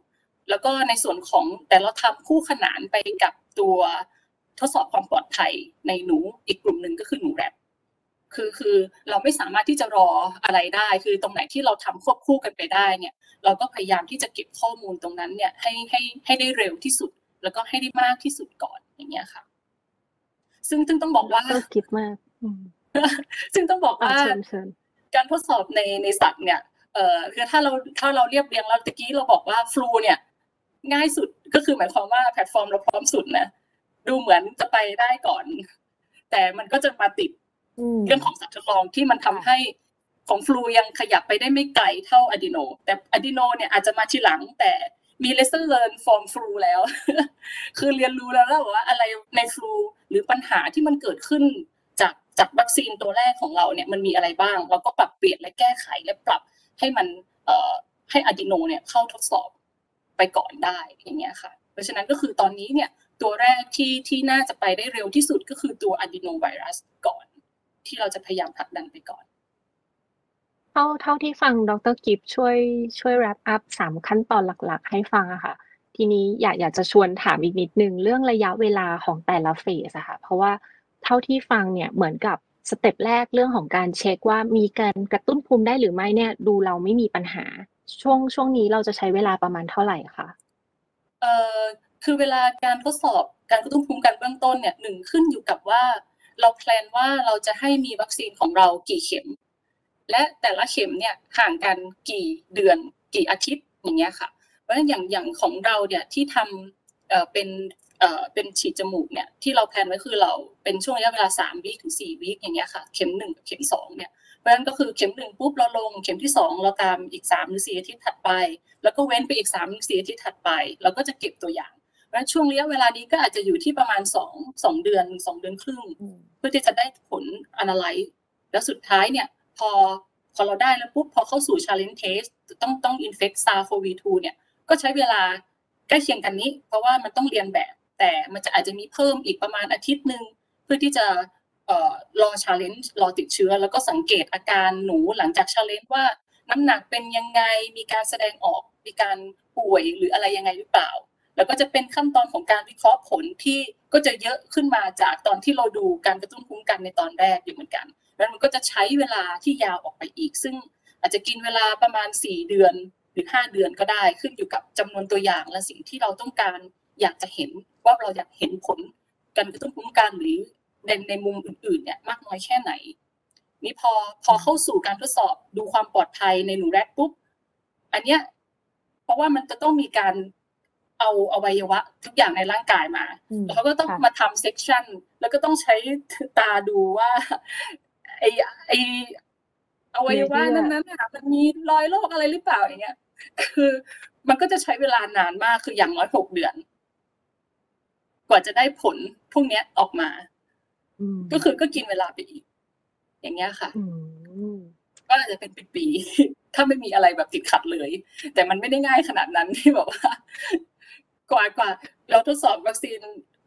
D: แล้วก็ในส่วนของแต่เราทำคู่ขนานไปกับตัวทดสอบความปลอดภัยในหนูอีกกลุ่มหนึ่งก็คือหนูแรดคือคือเราไม่สามารถที่จะรออะไรได้ คือตรงไหนที่เราทำควบคู่กันไปได้เนี่ย เราก็พยายามที่จะเก็บข้อมูลตรงนั้นเนี่ยให้ให้ให้ได้เร็วที่สุด แล้วก็ให้ได้มากที่สุดก่อนอย่างเงี้ยค่ะ ซึ่งซึ่งต้องบอกว่า
C: ดรกิฟมากอืม
D: ซึ่งต้องบอก
C: อะ
D: ว่า
C: เชิญเชิญ
D: การทดสอบในในสัตว์เนี่ยเอ่อคือถ้าเราถ้าเราเรียบเรียงแล้วตะกี้เราบอกว่าฟลูเนี่ยง่ายสุดก็คือหมายความว่าแพลตฟอร์มเราพร้อมสุดนะดูเหมือนจะไปได้ก่อน แต่มันก็จะมาติด
B: อืม
D: เรื่องของสัตว์ทดลองที่มันทำให้ของฟลูยังขยับไปได้ไม่ไกลเท่าอะดีโน แต่อะดีโนเนี่ยอาจจะมาทีหลังแต่มี lesson learn from flu แล้ว คือเรียนรู้แล้วแล้วว่าอะไรในฟลูหรือปัญหาที่มันเกิดขึ้นจาก จากวัคซีนตัวแรกของเราเนี่ยมันมีอะไรบ้าง เราก็ปรับเปลี่ยนและแก้ไขและปรับให้มันเอ่อให้อะดีโนเนี่ยเข้าทดสอบไปก่อนได้อย่างเงี้ยค่ะ เพราะฉะนั้นก็คือตอนนี้เนี่ยตัวแรกที่ที่น่าจะไปได้เร็วที่สุดก็คือตัวอะดีโนไวรัสก่อน ที่เราจะพยายามผลักดันไปก่อน
C: เท่าเท่าที่ฟังดรกิฟช่วยช่วย wrap up สามขั้นตอนหลัก ๆ ให้ฟังอะค่ะ ทีนี้อยากอยากจะชวนถามอีกนิดนึงเรื่องระยะเวลาของแต่ละเฟสอะค่ะ เพราะว่า เท่าที่ฟังเนี่ยเหมือนกับสเต็ปแรกเรื่องของการเช็คว่ามีการกระตุ้นภูมิได้หรือไม่เนี่ย ดูเราไม่มีปัญหา ช่วงช่วงนี้เราจะใช้เวลาประมาณเท่าไหร่คะ
D: เอ่อคือเวลาการทดสอบการกระตุ้นภูมิกันเบื้องต้นเนี่ยหนึ่งขึ้นอยู่กับว่า เราแพลนว่าเราจะให้มีวัคซีนของเรากี่เข็ม และแต่ละเข็มเนี่ยห่างกันกี่เดือน กี่อาทิตย์อย่างเงี้ยค่ะ เพราะฉะนั้นอย่างอย่างของเราเนี่ยที่ทำเอ่อเป็น เอ่อเป็นฉีดจมูกเนี่ยที่เราแพลนไว้คือเราเป็นช่วงระยะเวลาสามวีคถึงสี่วีคอย่างเงี้ยค่ะเข็มหนึ่งกับเข็มสองเนี่ยเพราะฉะนั้นก็คือเข็มหนึ่งปุ๊บเราลงเข็มที่สองเราตามอีกสามหรือสี่อาทิตย์ถัดไป แล้วก็เว้นไปอีกสามสี่อาทิตย์ถัดไป เราก็จะเก็บตัวอย่างเพราะฉะนั้นช่วงระยะเวลานี้ก็อาจจะอยู่ที่ประมาณสองสองเดือนสองเดือนครึ่ง
B: อืม
D: เพื่อที่จะได้ผล analyze แล้วสุดท้ายเนี่ยพอพอเราได้แล้วปุ๊บพอเข้าสู่ challenge test ต้องต้อง infect SARS-CoV-2 เนี่ยก็ใช้เวลาใกล้เคียงกันนี้ เพราะว่ามันต้องเรียนแบบ แต่มันจะอาจจะมีเพิ่มอีกประมาณอาทิตย์หนึ่งเพื่อที่จะออรอ challenge รอติดเชื้อ แล้วก็สังเกตอาการหนูหลังจาก challenge ว่าน้ำหนักเป็นยังไงมีการแสดงออกมีการป่วยหรืออะไรยังไงหรือเปล่า แล้วก็จะเป็นขั้นตอนของการวิเคราะห์ผลที่ก็จะเยอะขึ้นมาจากตอนที่เราดูการกระตุ้นภูมิกันในตอนแรกอยู่เหมือนกันแล้วมันก็จะใช้เวลาที่ยาวออกไปอีก ซึ่งอาจจะกินเวลาประมาณ 4 เดือนหรือ 5 เดือนก็ได้ขึ้นอยู่กับจำนวนตัวอย่างและสิ่งที่เราต้องการ อยากจะเห็นว่าเราอยากเห็นผลการกระตุ้นภูมิกันหรือในในมุมอื่นๆเนี่ยมากน้อยแค่ไหน นี่พอพอเข้าสู่การทดสอบดูความปลอดภัยในหนูแรกปุ๊บอันเนี้ยเพราะว่ามันจะต้องมีการเอาอวัยวะทุกอย่างในร่างกายมา
B: อืม
D: แล้วเขาก็ต้อง
B: ค่ะ
D: มาทำเซกชันแล้วก็ต้องใช้ตาดูว่าไอไออวัยวะ
C: เนื้อเยื่อ
D: นั้นๆน่ะมันมีรอยโรคอะไรหรือเปล่าอย่างเงี้ย คือมันก็จะใช้เวลานานมากคืออย่างน้อยหกเดือน กว่าจะได้ผลพวกเนี้ยออกมา
C: อืม
D: ก็คือก็กินเวลาไปอีก อย่างเงี้ยค่ะ
C: อืม
D: ก็อาจจะเป็นปีๆถ้าไม่มีอะไรแบบติดขัดเลย แต่มันไม่ได้ง่ายขนาดนั้นที่แบบว่า กว่ากว่า เราทดสอบวัคซีน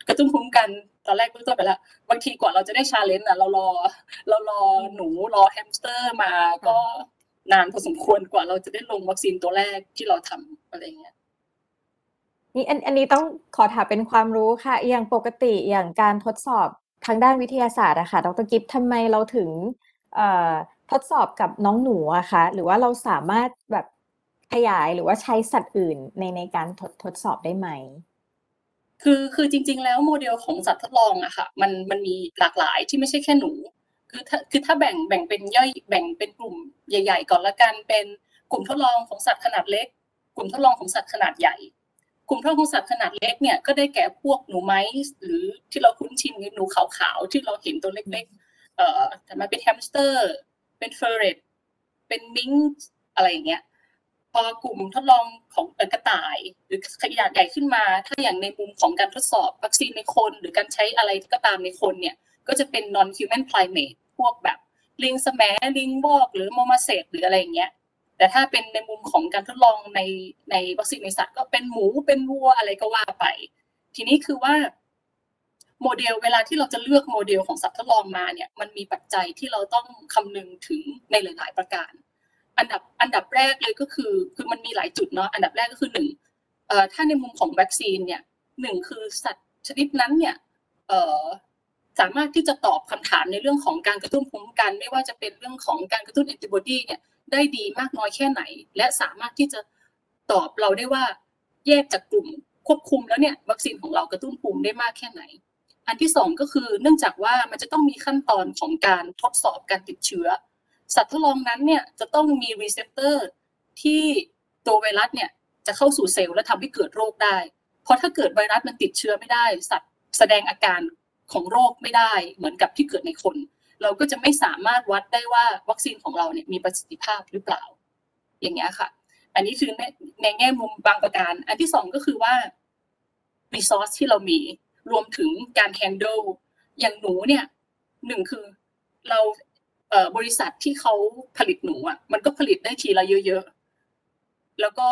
D: กระตุ้นภูมิกันตอนแรกเบื้องต้นไปแล้วบางทีกว่าเราจะได้ challenge อะเรารอ เรารอหนูรอแฮมสเตอร์มาก็นานพอสมควรกว่าเราจะได้ลงวัคซีนตัวแรกที่เราทำอะไรเงี้ย
B: นี่อันอันนี้ต้องขอถามเป็นความรู้ค่ะ อย่างปกติอย่างการทดสอบทางด้านวิทยาศาสตร์อะค่ะ ดรกิฟทำไมเราถึงทดสอบกับน้องหนูอะคะ หรือว่าเราสามารถแบบขยายหรือว่าใช้สัตว์อื่นในในการทดทดสอบได้ไหม
D: คือคือจริง ๆ แล้วโมเดลของสัตว์ทดลองอะค่ะ มันมันมีหลากหลายที่ไม่ใช่แค่หนู คือถ้าคือถ้าแบ่งแบ่งเป็นย่อยแบ่งเป็นกลุ่มใหญ่ ๆ ก่อนละกันเป็นกลุ่มทดลองของสัตว์ขนาดเล็ก กลุ่มทดลองของสัตว์ขนาดใหญ่ กลุ่มทดลองของสัตว์ขนาดเล็กเนี่ยก็ได้แก่พวกหนู mice หรือที่เราคุ้นชินหนูขาวๆที่เราเห็นตัวเล็กๆเอ่อแต่มาเป็นแฮมสเตอร์ เป็น ferret เป็นมิงอะไรอย่างเงี้ยพอกลุ่มทดลองของกระต่าย หรือขนาดใหญ่ขึ้นมา ถ้าอย่างในมุมของการทดสอบวัคซีนในคน หรือการใช้อะไรก็ตามในคนเนี่ย ก็จะเป็น non human primate พวกแบบลิงแสมลิงวอกหรือ marmoset หรืออะไรอย่างเงี้ย แต่ถ้าเป็นในมุมของการทดลองในในวัคซีนในสัตว์ก็เป็นหมูเป็นวัวอะไรก็ว่าไป ทีนี้คือว่าโมเดลเวลาที่เราจะเลือกโมเดลของสัตว์ทดลองมาเนี่ยมันมีปัจจัยที่เราต้องคำนึงถึงในหลาย ๆ ประการ อันดับอันดับแรกเลยก็คือคือมันมีหลายจุดเนาะอันดับแรกก็คือหนึ่งถ้าในมุมของวัคซีนเนี่ยหนึ่งคือสัตว์ชนิดนั้นเนี่ยสามารถที่จะตอบคำถามในเรื่องของการกระตุ้นภูมิคุ้มกัน ไม่ว่าจะเป็นเรื่องของการกระตุ้นแอนติบอดีเนี่ย ได้ดีมากน้อยแค่ไหน และสามารถที่จะตอบเราได้ว่าแยกจากกลุ่มควบคุมแล้วเนี่ยวัคซีนของเรากระตุ้นภูมิได้มากแค่ไหน อันที่สองก็คือเนื่องจากว่ามันจะต้องมีขั้นตอนของการทดสอบการติดเชื้อ สัตว์ทดลองนั้นเนี่ยจะต้องมี receptor ที่ตัวไวรัสเนี่ยจะเข้าสู่เซลล์และทำให้เกิดโรคได้ เพราะถ้าเกิดไวรัสมันติดเชื้อไม่ได้ สัตว์แสดงอาการของโรคไม่ได้เหมือนกับที่เกิดในคน เราก็จะไม่สามารถวัดได้ว่าวัคซีนของเราเนี่ยมีประสิทธิภาพหรือเปล่า อย่างเงี้ยค่ะ อันนี้คือในในแง่มุมบางประการ อันที่สองก็คือว่า resource ที่เรามีรวมถึงการ handle อย่างหนูเนี่ยหนึ่งคือเราเบริษัทที่เขาผลิตหนูอะมันก็ผลิตได้ทีละเยอะๆ แล้วก็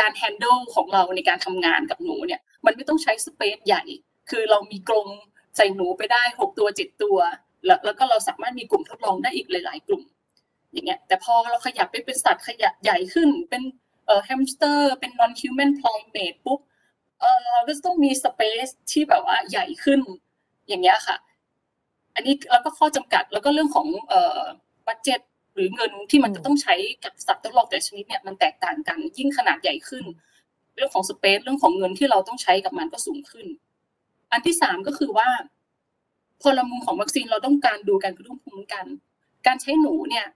D: การ handle ของเราในการทำงานกับหนูเนี่ย มันไม่ต้องใช้สเปซใหญ่ คือเรามีกรงใส่หนูไปได้หกตัวเจ็ดตัว แล้วแล้วก็เราสามารถมีกลุ่มทดลองได้อีกหลาย ๆ กลุ่ม อย่างเงี้ย แต่พอเราขยับไปเป็นสัตว์ขยะใหญ่ขึ้น เป็นเอ่อแฮมสเตอร์ เป็น non human primate ปุ๊บเออเราก็ต้องมีสเปซที่แบบว่าใหญ่ขึ้น อย่างเงี้ยค่ะ อันนี้แล้วก็ข้อจำกัดแล้วก็เรื่องของเอ่อbudget หรือเงินที่มันจะต้องใช้กับสัตว์ทดลองแต่ละชนิดเนี่ยมันแตกต่างกันยิ่งขนาดใหญ่ขึ้น เรื่องของ space เรื่องของเงินที่เราต้องใช้กับมันก็สูงขึ้น อันที่สามก็คือว่า พอเรามุมของวัคซีนเราต้องการดูการกระตุ้นภูมิคุ้มกัน การใช้หนูเนี่ย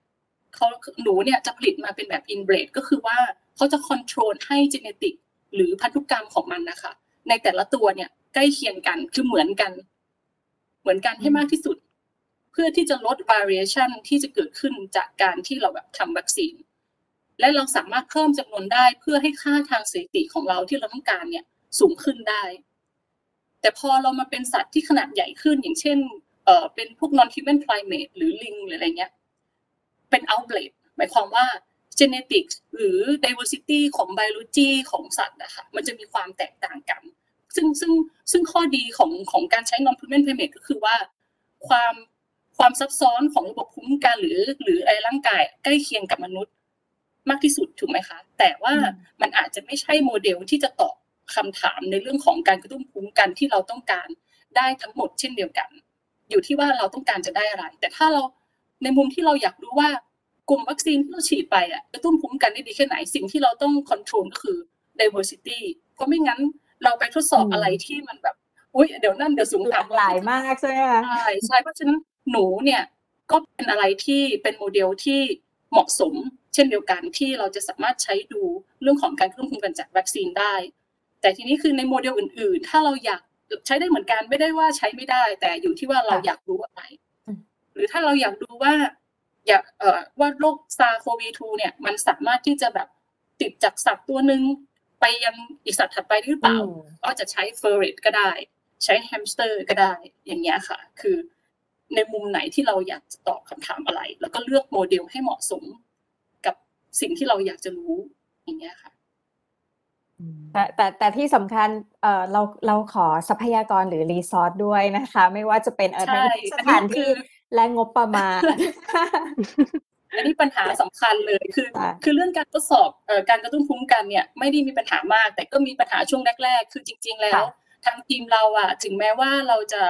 D: เขาหนูเนี่ยจะผลิตมาเป็นแบบ inbred ก็คือว่าเขาจะ control ให้ genetic หรือพันธุกรรมของมันนะคะ ในแต่ละตัวเนี่ยใกล้เคียงกันคือเหมือนกัน เหมือนกันให้มากที่สุด เพื่อที่จะลด variation ที่จะเกิดขึ้นจากการที่เราแบบทำวัคซีน และเราสามารถเพิ่มจำนวนได้เพื่อให้ค่าทางสถิติของเราที่เราต้องการเนี่ยสูงขึ้นได้ แต่พอเรามาเป็นสัตว์ที่ขนาดใหญ่ขึ้น อย่างเช่นเอ่อเป็นพวก non human primate หรือลิงหรืออะไรเงี้ยเป็น outbreed หมายความว่า genetics หรือ diversity ของ biology ของสัตว์นะคะมันจะมีความแตกต่างกัน ซึ่งซึ่งซึ่งข้อดีของของการใช้ non human primate ก็คือว่าความความซับซ้อนของระบบภูมิคุ้มกันหรือ หรืออะไรร่างกายใกล้เคียงกับมนุษย์มากที่สุดถูกไหมคะ แต่ว่ามันอาจจะไม่ใช่โมเดลที่จะตอบ คำถามในเรื่องของการกระตุ้นภูมิคุ้มกันที่เราต้องการได้ทั้งหมดเช่นเดียวกัน อยู่ที่ว่าเราต้องการจะได้อะไร แต่ถ้าเราในมุมที่เราอยากรู้ว่ากลุ่มวัคซีนที่เราฉีดไปอะกระตุ้นภูมิคุ้มกันได้ดีแค่ไหนสิ่งที่เราต้อง control ก็คือ diversity เพราะไม่งั้นเราไปทดสอบอะไรที่มันแบบอุ้ยเดี๋ยวนั่นเดี๋ยวสูง
B: หลาก
D: ต่ำ
B: หลายมากใช่ไหมคะ
D: ใช่ใช่เพราะฉะนั้นหนูเนี่ยก็เป็นอะไรที่เป็นโมเดลที่เหมาะสม เช่นเดียวกันที่เราจะสามารถใช้ดูเรื่องของการกระตุ้นภูมิคุ้มกันจากวัคซีนได้ แต่ทีนี้คือในโมเดลอื่น ๆ ถ้าเราอยากใช้ได้เหมือนกันไม่ได้ว่าใช้ไม่ได้ แต่อยู่ที่ว่าเราอยากรู้อะไร
B: อืม
D: หรือถ้าเราอยากดูว่า อยากเอ่อว่าโรค SARS-CoV-2เนี่ย มันสามารถที่จะแบบติดจากสัตว์ตัวหนึ่งไปยังอีกสัตว์ถัดไปหรือเปล่า
B: อืม
D: ก็จะใช้ ferret ก็ได้ ใช้แฮมสเตอร์ก็ได้อย่างเงี้ยค่ะ คือในมุมไหนที่เราอยากจะตอบคำถามอะไร แล้วก็เลือกโมเดลให้เหมาะสมกับสิ่งที่เราอยากจะรู้อย่างเงี้ยค่ะ
B: แต่แต่แต่ที่สำคัญเอ่อเราเราขอทรัพยากรหรือ resource ด้วยนะคะ ไม่ว่าจะเป็นเอ่อ
D: ใช่
B: ในสถานที่
D: อันนี้คือ
B: และงบประมาณ
D: อันนี้ปัญหาสำคัญเลยคือ
B: ค่ะ
D: คือเรื่องการทดสอบเอ่อการกระตุ้นภูมิคุ้มกันเนี่ยไม่ได้มีปัญหามาก แต่ก็มีปัญหาช่วงแรก ๆ คือจริง ๆ แล้วทางทีมเราอะถึงแม้ว่าเราจะ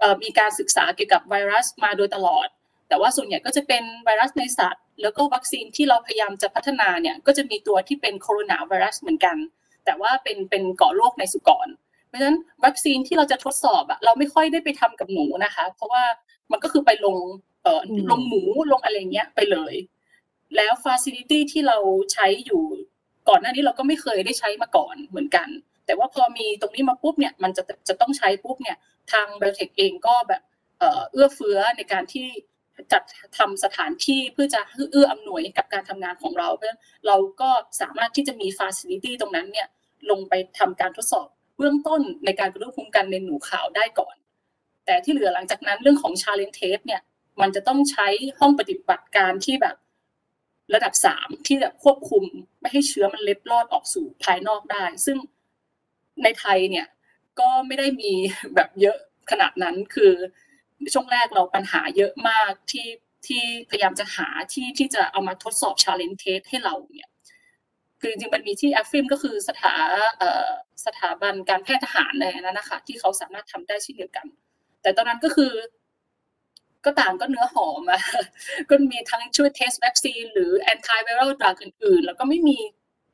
D: เอ่อมีการศึกษาเกี่ยวกับไวรัสมาโดยตลอด แต่ว่าส่วนใหญ่ก็จะเป็นไวรัสในสัตว์ แล้วก็วัคซีนที่เราพยายามจะพัฒนาเนี่ยก็จะมีตัวที่เป็นโคโรนาไวรัสเหมือนกัน แต่ว่าเป็นเป็นก่อโรคในสุกรเพราะฉะนั้นวัคซีนที่เราจะทดสอบอะเราไม่ค่อยได้ไปทำกับหนูนะคะ เพราะว่ามันก็คือไปลงเอ่ออ
B: ม
D: ลงหมูลงอะไรเงี้ยไปเลย แล้วฟ a ซิลิตี้ที่เราใช้อยู่ก่อนหน้านี้เราก็ไม่เคยได้ใช้มาก่อนเหมือนกัน แต่ว่าพอมีตรงนี้มาปุ๊บเนี่ยมันจะจะต้องใช้ปุ๊บเนี่ยทาง BIOTEC เองก็แบบเอ่อเอื้อเฟื้อในการที่ จัดทำสถานที่เพื่อจะเอื้ออำนวยกับการทำงานของเรา เพราะเราก็สามารถที่จะมีฟ a ซิลิตี้ตรงนั้นเนี่ยลงไปทำการทดสอบเบื้องต้นในการกระตุ้นภูมิคุ้มกันในหนูขาวได้ก่อน แต่ที่เหลือหลังจากนั้นเรื่องของ challenge test เนี่ยมันจะต้องใช้ห้องปฏิบัติการที่แบบระดับสามที่แบบควบคุมไม่ให้เชื้อมันเล็ดลอดออกสู่ภายนอกได้ ซึ่งในไทยเนี่ยก็ไม่ได้มีแบบเยอะขนาดนั้นคือ ช่วงแรกเราปัญหาเยอะมากที่ที่พยายามจะหาที่ที่จะเอามาทดสอบ challenge test ให้เราเนี่ยคือจริงๆมันมีที่ AFRIMS ก็คือสถาสถาบันการแพทย์ทหารอะไรนั้นนะคะที่เขาสามารถทำได้เช่นเดียวกัน แต่ตอนนั้นก็คือ ก็ต่างก็เนื้อหอมอะก็มีทั้งช่วย test วัคซีนหรือ antiviral drug อื่นๆ แล้วก็ไม่มี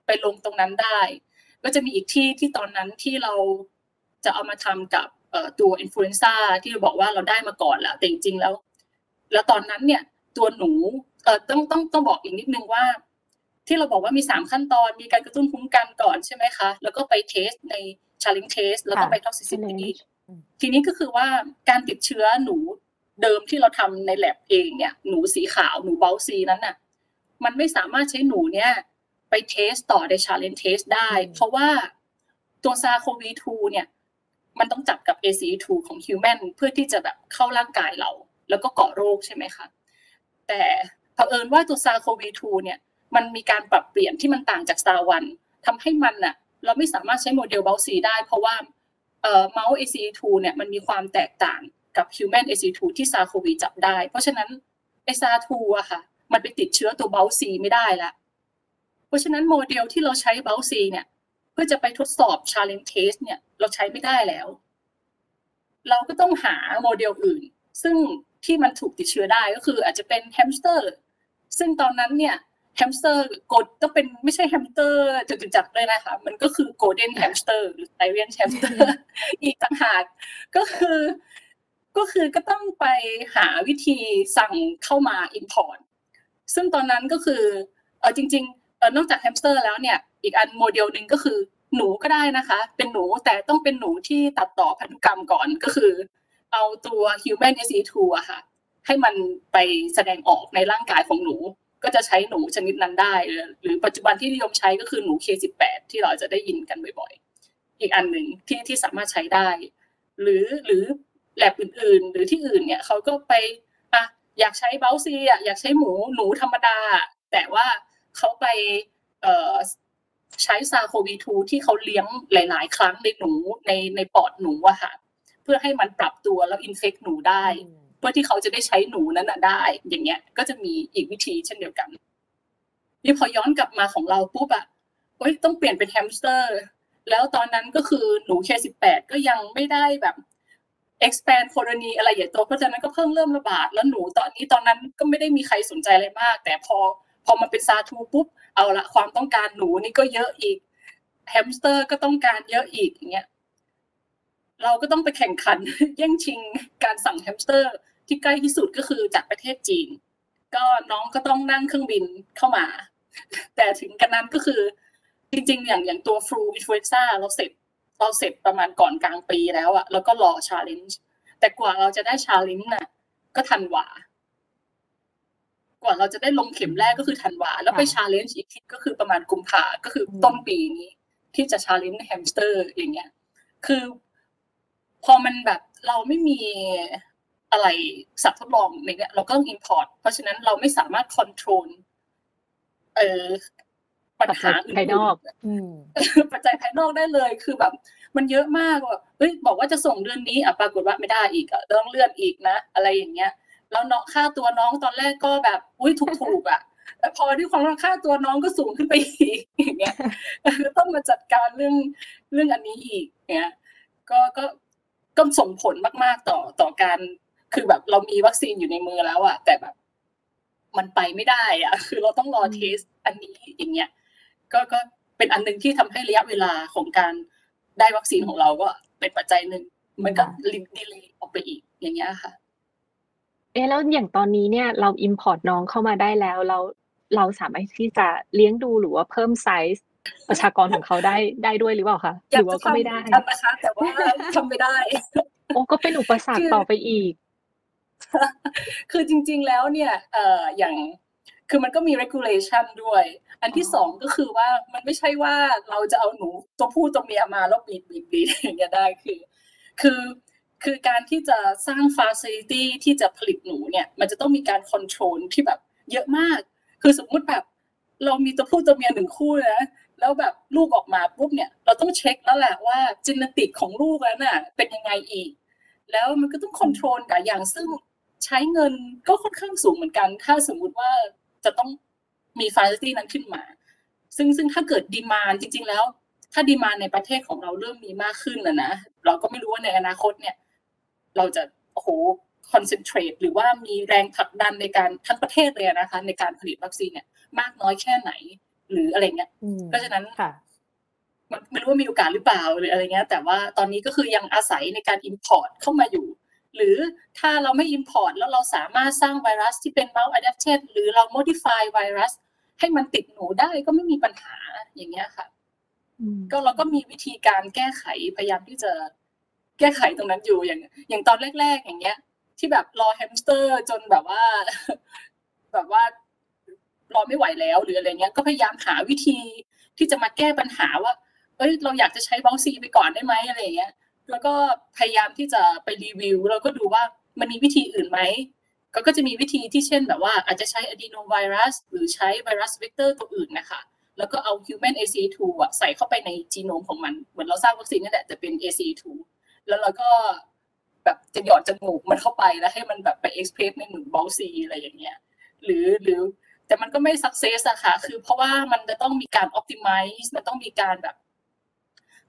D: ไปลงตรงนั้นได้ ก็จะมีอีกที่ที่ตอนนั้นที่เราจะเอามาทำกับ ตัว influenza ที่เราบอกว่าเราได้มาก่อนแล้วแต่จริงๆแล้ว แล้วตอนนั้นเนี่ยตัวหนูเอ่อต้องต้องต้องบอกอีกนิดนึงว่า ที่เราบอกว่ามีสามขั้นตอนมีการกระตุ้นคุ้มกันก่อนใช่ไหมคะ แล้วก็ไปเทสใน challenge test แล้วก็ไป toxicity
C: challenge
B: อืม
D: ทีนี้ก็คือว่าการติดเชื้อหนูเดิมที่เราทำใน lab เองเนี่ยหนูสีขาวหนูเบลซีนั้นน่ะมันไม่สามารถใช้หนูเนี่ยไปเทสต่อใน challenge test ได้
B: อืม
D: เพราะว่าตัว SARS-CoV-2 เนี่ย มันต้องจับกับ ACE2 ของ human เพื่อที่จะแบบเข้าร่างกายเรา แล้วก็ก่อโรคใช่ไหมคะแต่เผอิญว่าตัว SARS-CoV-2 เนี่ยมันมีการปรับเปลี่ยนที่มันต่างจาก SARS-1 ทำให้มันน่ะเราไม่สามารถใช้โมเดล BALB/c ได้ เพราะว่าเอ่อเมาส์ ACE2 เนี่ยมันมีความแตกต่างกับ human ACE2 ที่ SARS-CoV จับได้ เพราะฉะนั้นไอ SARS-2 อะค่ะ มันไปติดเชื้อตัว BALB/c ไม่ได้ละเพราะฉะนั้นโมเดลที่เราใช้ BALB/c เนี่ย เพื่อจะไปทดสอบ challenge test เนี่ย เราใช้ไม่ได้แล้ว เราก็ต้องหาโมเดลอื่น ซึ่งที่มันถูกติดเชื้อได้ก็คืออาจจะเป็นแฮมสเตอร์ ซึ่งตอนนั้นเนี่ยแฮมสเตอร์ก็ต้องเป็นไม่ใช่แฮมสเตอร์จตุจักรเลยนะคะ มันก็คือ golden hamster หรือ Syrian hamster อีกต่างหากก็คือ ก็คือก็ต้องไปหาวิธีสั่งเข้ามา import ซึ่งตอนนั้นก็คือเออจริง ๆ นอกจากแฮมสเตอร์แล้วเนี่ยอีกอันโมเดลหนึ่งก็คือหนูก็ได้นะคะ เป็นหนูแต่ต้องเป็นหนูที่ตัดต่อพันธุกรรมก่อนก็คือ เอาตัว human SE2 อะค่ะ ให้มันไปแสดงออกในร่างกายของหนู ก็จะใช้หนูชนิดนั้นได้ หรือหรือปัจจุบันที่นิยมใช้ก็คือหนู K18 ที่เราจะได้ยินกันบ่อยๆ อีกอันหนึ่งที่ที่สามารถใช้ได้ หรือหรือแลบอื่นๆ หรือที่อื่นเนี่ยเขาก็ไปอะอยากใช้เบลซีอะอยากใช้หมูหนูธรรมดา แต่ว่า เขาไปเอ่อใช้ SARS-CoV-2ที่เขาเลี้ยงหลาย ๆ ครั้งในหนูในในปอดหนูอะค่ะ เพื่อให้มันปรับตัวแล้ว infect หนูได้
B: อืม
D: เพื่อที่เขาจะได้ใช้หนูนั้นน่ะได้ อย่างเงี้ย ก็จะมีอีกวิธีเช่นเดียวกันนี่พอย้อนกลับมาของเราปุ๊บอะเฮ้ยต้องเปลี่ยนเป็นแฮมสเตอร์ แล้วตอนนั้นก็คือหนู K18 ก็ยังไม่ได้แบบ expand colony อะไรใหญ่โตเพราะฉะนั้นก็เพิ่งเริ่มระบาด แล้วหนูตอนนี้ตอนนั้นก็ไม่ได้มีใครสนใจอะไรมาก แต่พอ พอมาเป็นซาทูปุ๊บเอาละความต้องการหนูนี่ก็เยอะอีกแฮมสเตอร์ก็ต้องการเยอะอีกอย่างเงี้ยเราก็ต้องไปแข่งขันแย่งชิงการสั่งแฮมสเตอร์ ที่ใกล้ที่สุดก็คือจากประเทศจีน ก็น้องก็ต้องนั่งเครื่องบินเข้ามา แต่ถึงกันนั้นก็คือจริงๆ อย่างอย่างตัว flu influenza เราเสร็จเราเสร็จประมาณก่อนกลางปีแล้วอะแล้วก็รอ challenge แต่กว่าเราจะได้ challenge น่ะก็ธันวา กว่าเราจะได้ลงเข็มแรกก็คือธันวา แล้วไป
B: ค่ะ
D: challenge อีกทีก็คือประมาณกุมภาก็คืออ
B: ม
D: ต้นปีนี้ ที่จะ challenge แฮมสเตอร์อย่างเงี้ย คือ พอมันแบบเราไม่มีอะไรสัตว์ทดลองในเนี้ยเราก็ต้อง import เพราะฉะนั้นเราไม่สามารถ control เออปัญหาอื่นๆ
C: ภายนอก
B: อืม
D: ปัจจัยภายนอกได้เลย คือแบบ มันเยอะมากว่าเฮ้ยบอกว่าจะส่งเดือนนี้อะปรากฏว่าไม่ได้อีกอะต้องเลื่อนอีกนะ อะไรอย่างเงี้ย แล้วเนาะค่าตัวน้องตอนแรกก็แบบอุ้ยถูกๆอะแต่พอที่ความค่าตัวน้องก็สูงขึ้นไปอีกอย่างเงี้ยต้องมาจัดการเรื่องเรื่องอันนี้อีกเงี้ยก็ก็ก็ส่งผลมาก ๆต่อต่อการคือแบบเรามีวัคซีนอยู่ในมือแล้วอะแต่แบบ มันไปไม่ได้อะคือเราต้องรอเทสอันนี้อย่างเงี้ยก็ก็เป็นอันหนึงที่ทำให้ระยะเวลาของการได้วัคซีนของเราก็เป็นปัจจัยหนึ่งมันก็ลิดีเลยออกไปอีกอย่างเงี้ยค่ะ
C: เอ๊ะแล้วอย่างตอนนี้เนี่ยเรา import น้องเข้ามาได้แล้วเราเราสามารถที่จะเลี้ยงดูหรือว่าเพิ่มไซส์ประชากรของเขาได้ได้ด้วยหรือเปล่าคะห
D: อยา
C: รื
D: ก
C: อ
D: จะ
C: ว่าก็ไม่ได้
D: ทำนะคะแต่ว่าทำไม่ได้
C: โอ้ก็เป็นอุปสรรค
D: คือ
C: ต่อไปอีก
D: คือจริง ๆแล้วเนี่ยเอ่ออย่างคือมันก็มี regulation ด้วย อันที่
C: อ๋อ
D: สองก็คือว่ามันไม่ใช่ว่าเราจะเอาหนูตัวผู้ตัวเมียมาแล้วบีดบีดบีดอย่างเงี้ยได้คือ คือ คือการที่จะสร้าง facility ที่จะผลิตหนูเนี่ย มันจะต้องมีการ control ที่แบบเยอะมาก คือสมมุติแบบเรามีตัวผู้ตัวเมียหนึ่งคู่นะแล้วแบบลูกออกมาปุ๊บเนี่ย เราต้องเช็คแล้วแหละว่าจีนติกของลูกนั้นน่ะ เป็นยังไงอีก แล้วมันก็ต้องคอนโทรลกับอย่างซึ่งใช้เงินก็ค่อนข้างสูงเหมือนกัน ถ้าสมมุติว่าจะต้องมี facility นั้นขึ้นมา ซึ่งซึ่งถ้าเกิด demand จริง ๆ แล้ว ถ้า demand ในประเทศของเราเริ่มมีมากขึ้นนะนะเราก็ไม่รู้ว่าในอนาคตเนี่ย เราจะโอ้โห concentrate หรือว่ามีแรงผลักดันในการทั้งประเทศเลยนะคะ ในการผลิตวัคซีนเนี่ยมากน้อยแค่ไหน หรืออะไรเงี้ย
B: อืม
D: เพราะฉะนั้น
B: ค่ะ
D: มันไม่รู้ว่ามีโอกาสหรือเปล่าหรืออะไรเงี้ยแต่ว่าตอนนี้ก็คือยังอาศัยในการ import เข้ามาอยู่ หรือถ้าเราไม่ import แล้วเราสามารถสร้างไวรัสที่เป็น mouse adapted หรือเรา modify ไวรัสให้มันติดหนูได้ก็ไม่มีปัญหาอย่างเงี้ยค่ะ
C: อืม
D: ก็เราก็มีวิธีการแก้ไขพยายามที่จะ แก้ไขตรงนั้นอยู่อย่าง อย่างตอนแรก ๆ อย่างเงี้ย ที่แบบรอแฮมสเตอร์จนแบบว่า แบบว่ารอไม่ไหวแล้วหรืออะไรเงี้ย ก็พยายามหาวิธีที่จะมาแก้ปัญหาว่า เอ้ย เราอยากจะใช้ BALB/c ไปก่อนได้ไหมอะไรเงี้ย แล้วก็พยายามที่จะไปรีวิว แล้วก็ดูว่ามันมีวิธีอื่นไหมก็ก็จะมีวิธีที่เช่นแบบว่าอาจจะใช้อะดีโนไวรัสหรือใช้ไวรัสเวกเตอร์ตัวอื่นนะคะ แล้วก็เอา human ACE2 อะใส่เข้าไปในจีโนมของมัน เหมือนเราสร้างวัคซีนนั่นแหละแต่เป็น ACE2 แล้วเราก็แบบจะหยอดจมูกมันเข้าไปแล้วให้มันแบบไป express ในหนึ่งบอลซีอะไรอย่างเงี้ย หรือหรือแต่มันก็ไม่ success อะค่ะ คือเพราะว่ามันจะต้องมีการ optimize มันต้องมีการแบบ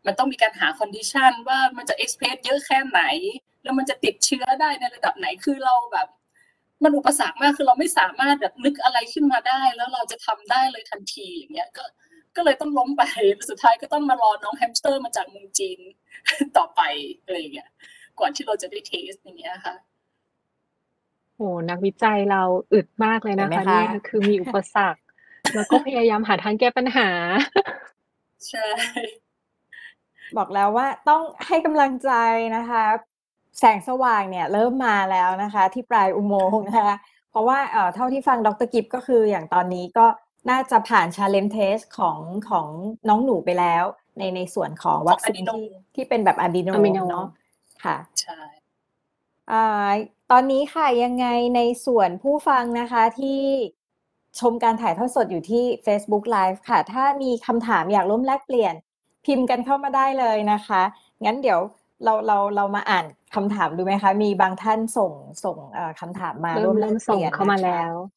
D: มันต้องมีการหา condition ว่ามันจะ express เยอะแค่ไหน แล้วมันจะติดเชื้อได้ในระดับไหน คือเราแบบ มันอุปสรรคมาก คือเราไม่สามารถแบบนึกอะไรขึ้นมาได้ แล้วเราจะทำได้เลยทันทีอย่างเงี้ย ก็ ก็เลยต้องล้มไปสุดท้ายก็ต้องมารอน้องแฮมสเตอร์มาจากเมืองจีนต่อไปอะไรอย่างเงี้ยก่อนที่เราจะได้ test อย่างเงี้ยค่ะ
C: โอ้นักวิจัยเราอึดมากเลยนะ
B: เห็น
C: คะ
B: ไหมคะ
C: เนี่ยคือมีอุปสรรค แล้วก็พยายามหาทางแก้ปัญหา
D: ใช่
B: บอกแล้วว่าต้องให้กำลังใจนะคะ แสงสว่างเนี่ย เริ่มมาแล้วนะคะ ที่ปลายอุโมงค์นะคะ เพราะว่าเอ่อเท่าที่ฟังดรกิฟก็คืออย่างตอนนี้ก็ น่าจะผ่าน challenge test ของของน้องหนูไปแล้ว ในในส่วนของวัคซีน
D: ของ
B: ที่
D: Adeno
B: ที่เป็นแบบอะดีโน
C: Adeno
B: เนาะค่ะ
D: ใช่
B: อ่าตอนนี้ค่ะยังไงในส่วนผู้ฟังนะคะที่ชมการถ่ายทอดสดอยู่ที่ Facebook Live ค่ะ ถ้ามีคำถามอยากร่วมแลกเปลี่ยน พิมพ์กันเข้ามาได้เลยนะคะ งั้นเดี๋ยวเราเราเรามาอ่านคำถามดูไหมคะ มีบางท่านส่งส่งเอ่อคำถามมา
C: เริ่
B: ร่ว
C: ม
B: มแล
C: เริ่
B: ก
C: ม
B: เป
C: ส่ง
B: ลี่ยน
C: เข้ามา
B: นะคะ
C: แล้ว
B: เ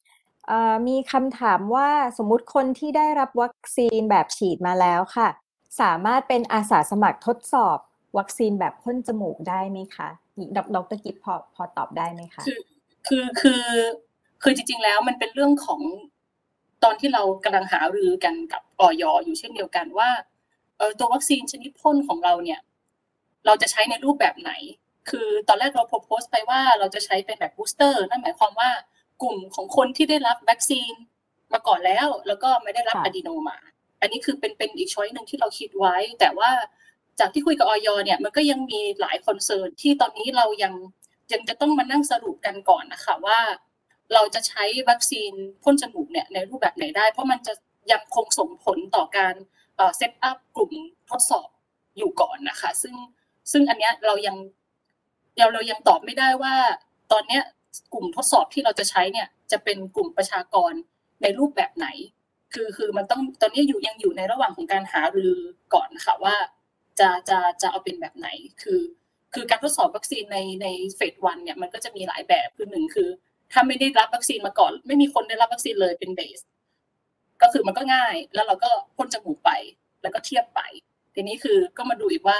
B: อ่อ มีคำถามว่าสมมุติคนที่ได้รับวัคซีนแบบฉีดมาแล้วค่ะ สามารถเป็นอาสาสมัครทดสอบวัคซีนแบบพ่นจมูกได้ไหมคะดร.กิฟพอพอตอบได้ไหมคะ
D: คือคือคือคือจริง ๆ แล้วมันเป็นเรื่องของตอนที่เรากำลังหารือกันกับอย.อยู่เช่นเดียวกันว่าเออตัววัคซีนชนิดพ่นของเราเนี่ย เราจะใช้ในรูปแบบไหน คือตอนแรกเราโพสต์ไปว่าเราจะใช้เป็นแบบ booster นั่นหมายความว่า กลุ่มของคนที่ได้รับวัคซีนมาก่อนแล้ว แล้วก็ไม่ได้รับ
B: ค่ะ
D: อะดีโนมา อันนี้คือเป็นเป็นอีก choice หนึ่งที่เราคิดไว้ แต่ว่าจากที่คุยกับอย.เนี่ยมันก็ยังมีหลาย concern ที่ตอนนี้เรายังยังจะต้องมานั่งสรุปกันก่อนนะคะว่า เราจะใช้วัคซีนพ่นจมูกเนี่ยในรูปแบบไหนได้ เพราะมันจะยังคงส่งผลต่อการ set up กลุ่มทดสอบอยู่ก่อนนะคะ ซึ่งซึ่งอันเนี้ยเรายังเราเรายังตอบไม่ได้ว่า ตอนเนี้ย กลุ่มทดสอบที่เราจะใช้เนี่ยจะเป็นกลุ่มประชากรในรูปแบบไหน คือคือมันต้องตอนนี้อยู่ยังอยู่ในระหว่างของการหารือก่อนนะคะว่าจะจะจะเอาเป็นแบบไหน คือ คือการทดสอบวัคซีนในใน phase one เนี่ยมันก็จะมีหลายแบบคือหนึ่งคือ ถ้าไม่ได้รับวัคซีนมาก่อน ไม่มีคนได้รับวัคซีนเลยเป็น base ก็คือมันก็ง่ายแล้วเราก็พ่นจมูกไปแล้วก็เทียบไป ทีนี้คือก็มาดูอีกว่า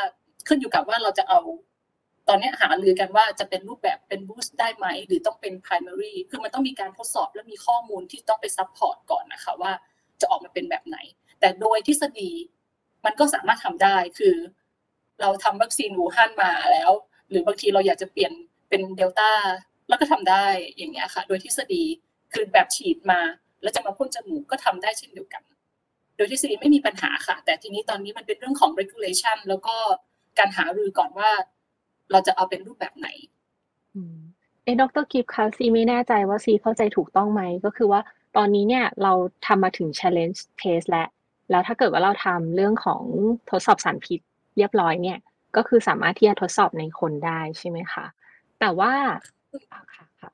D: ขึ้นอยู่กับว่าเราจะเอา ตอนนี้หารือกันว่าจะเป็นรูปแบบเป็น boost ได้ไหม หรือต้องเป็น primary คือมันต้องมีการทดสอบและมีข้อมูลที่ต้องไป support ก่อนนะคะว่าจะออกมาเป็นแบบไหน แต่โดยทฤษฎีมันก็สามารถทำได้คือ เราทำวัคซีนอู่ฮั่นมาแล้ว หรือบางทีเราอยากจะเปลี่ยนเป็นเดลต้าแล้วก็ทำได้อย่างเงี้ยค่ะ โดยทฤษฎีคือแบบฉีดมา แล้วจะมาพ่นจมูกก็ทำได้เช่นเดียวกัน โดยทฤษฎีไม่มีปัญหาค่ะ แต่ทีนี้ตอนนี้มันเป็นเรื่องของ regulation แล้วก็การหารือก่อนว่า เราจะเอาเป็นรูปแบบไหน
C: อืมเอะดรกิฟคะซีไม่แน่ใจว่าซีเข้าใจถูกต้องไหมก็คือว่าตอนนี้เนี่ยเราทำมาถึง challenge test แล้วแล้วถ้าเกิดว่าเราทำเรื่องของทดสอบสารพิษเรียบร้อยเนี่ย ก็คือสามารถที่จะทดสอบในคนได้ใช่ไหมคะ แต่ว่าอ่าค่ะค่ะ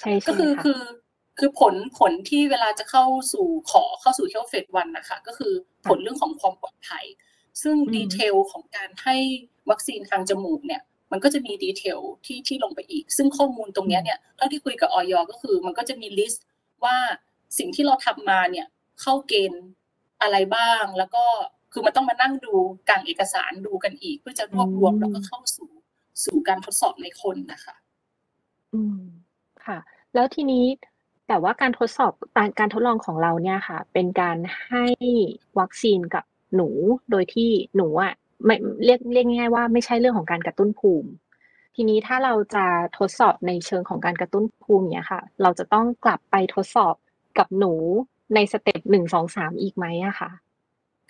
C: ใช่
D: ก็
C: ใช่ไหม
D: คือ
C: คะ
D: คือคือผลผลที่เวลาจะเข้าสู่ขอเข้าสู่ health phase 1นะคะ ก็คือผลเรื่องของความปลอดภัย ซึ่ง
C: อืม
D: detail ของการให้วัคซีนทางจมูกเนี่ย มันก็จะมี detail ที่ที่ลงไปอีก ซึ่งข้อมูลตรงเนี้ยเนี่ยเท่าที่คุยกับออยก็คือ มันก็จะมี listว่าสิ่งที่เราทำมาเนี่ยเข้าเกณฑ์อะไรบ้าง แล้วก็คือมันต้องมานั่งดูกลางเอกสารดูกันอีก เพื่อจะรวบรวม
C: อืม
D: แล้วก็เข้าสู่สู่การทดสอบในคนนะคะ
C: อืมค่ะ แล้วทีนี้แต่ว่าการทดสอบการการทดลองของเราเนี่ยค่ะ เป็นการให้วัคซีนกับหนูโดยที่หนูอะ ไม่เรียกเรียกง่ายๆว่าไม่ใช่เรื่องของการกระตุ้นภูมิ ทีนี้ถ้าเราจะทดสอบในเชิงของการกระตุ้นภูมิเนี่ยค่ะ เราจะต้องกลับไปทดสอบกับหนูในสเต็ปหนึ่งสองสามอีกไหมอะค่ะ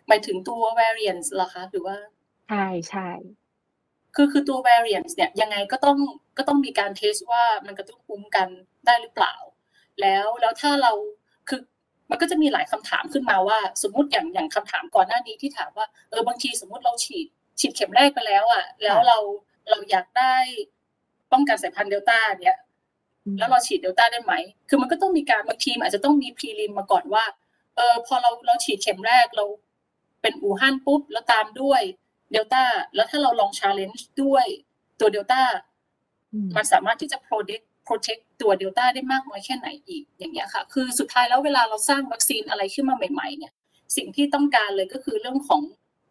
D: หมายถึงตัว variants เหรอคะหรือว่า
C: ใช่ใช่
D: คือคือตัว variants เนี่ยยังไงก็ต้องก็ต้องมีการเทสว่ามันกระตุ้นภูมิกันได้หรือเปล่า แล้วแล้วถ้าเราคือ มันก็จะมีหลายคำถามขึ้นมาว่า สมมุติอย่างอย่างคำถามก่อนหน้านี้ที่ถามว่าเออบางทีสมมุติเราฉีดฉีดเข็มแรกไปแล้วอะ แล้วเราเราอยากได้ป้องกันสายพันธุ์เดลต้าเนี่ย
C: อืม
D: แล้วเราฉีดเดลต้าได้ไหม คือมันก็ต้องมีการบางทีมันอาจจะต้องมี prelim มาก่อนว่า เออพอเราเราฉีดเข็มแรกเราเป็นอู่ฮั่นปุ๊บ แล้วตามด้วยเดลต้า แล้วถ้าเราลอง challenge ด้วยตัวเดลต้า
C: อืม
D: มันสามารถที่จะ protect protect ตัวเดลต้าได้มากน้อยแค่ไหนอีกอย่างเงี้ยค่ะคือสุดท้ายแล้วเวลาเราสร้างวัคซีนอะไรขึ้นมาใหม่ ๆ เนี่ย สิ่งที่ต้องการเลยก็คือเรื่องของ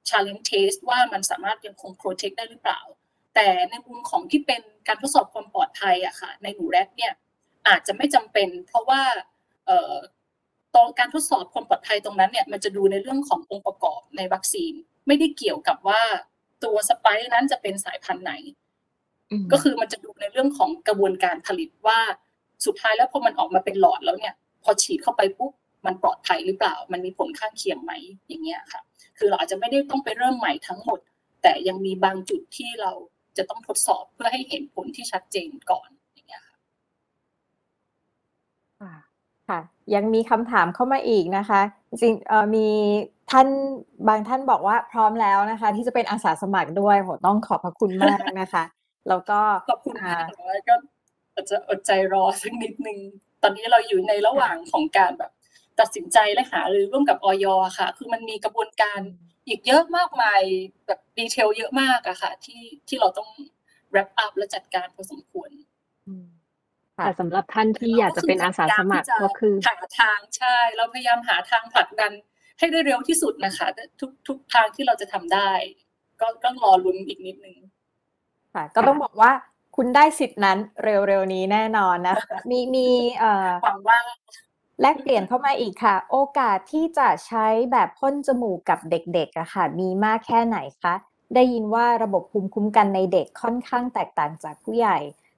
D: challenge test ว่ามันสามารถยังคง protect ได้หรือเปล่า แต่ในมุมของที่เป็นการทดสอบความปลอดภัยอะค่ะ ในหนูแรดเนี่ยอาจจะไม่จำเป็น เพราะว่าเอ่อตรงการทดสอบความปลอดภัยตรงนั้นเนี่ยมันจะดูในเรื่องขององค์ประกอบในวัคซีน ไม่ได้เกี่ยวกับว่าตัวสไปค์นั้นจะเป็นสายพันธุ์ไหน ก็คือมันจะดูในเรื่องของกระบวนการผลิตว่าสุดท้ายแล้วพอมันออกมาเป็นหลอดแล้วเนี่ย พอฉีดเข้าไปปุ๊บมันปลอดภัยหรือเปล่า มันมีผลข้างเคียงไหมอย่างเงี้ยค่ะ คือเราอาจจะไม่ได้ต้องไปเริ่มใหม่ทั้งหมด แต่ยังมีบางจุดที่เราจะต้องทดสอบเพื่อให้เห็นผลที่ชัดเจนก่อนอย่างเงี้ยค่ะ
C: ค่ะ
B: ค่ะยังมีคำถามเข้ามาอีกนะคะ จริงๆเอ่อมีท่านบางท่านบอกว่าพร้อมแล้วนะคะ ที่จะเป็นอาสาสมัครด้วยโหต้องขอบพระคุณมากนะคะ แล้วก็
D: ขอบคุณ
B: อ่า
D: มากแต่ว่าก็อาจจะอดใจรอสักนิดนึง ตอนนี้เราอยู่ในระหว่างของการแบบ ตัดสินใจและหารือร่วมกับออยค่ะ คือมันมีกระบวนการอีกเยอะมากมายแบบดีเทลเยอะมากอะค่ะ ที่ที่เราต้อง wrap up และจัดการพอสมควร
C: อืม
B: ค่ะ
C: แต่สำหรับท่านที่อยากจะเป็นอาสาสมัครก็คือ
D: หาทางใช่ เราพยายามหาทางผลักดันให้ได้เร็วที่สุดนะคะ ทุกทุกทางที่เราจะทำได้ ก็ก็รอลุ้นอีกนิดนึง
B: ค่ะ ก็ต้องบอกว่าคุณได้สิทธิ์นั้นเร็วๆนี้แน่นอนนะคะมีมีเอ่อ
D: หวังว่า
B: แลกเปลี่ยนเข้ามาอีกค่ะ โอกาสที่จะใช้แบบพ่นจมูกกับเด็กๆอะค่ะ มีมากแค่ไหนคะ ได้ยินว่าระบบภูมิคุ้มกันในเด็กค่อนข้างแตกต่างจากผู้ใหญ่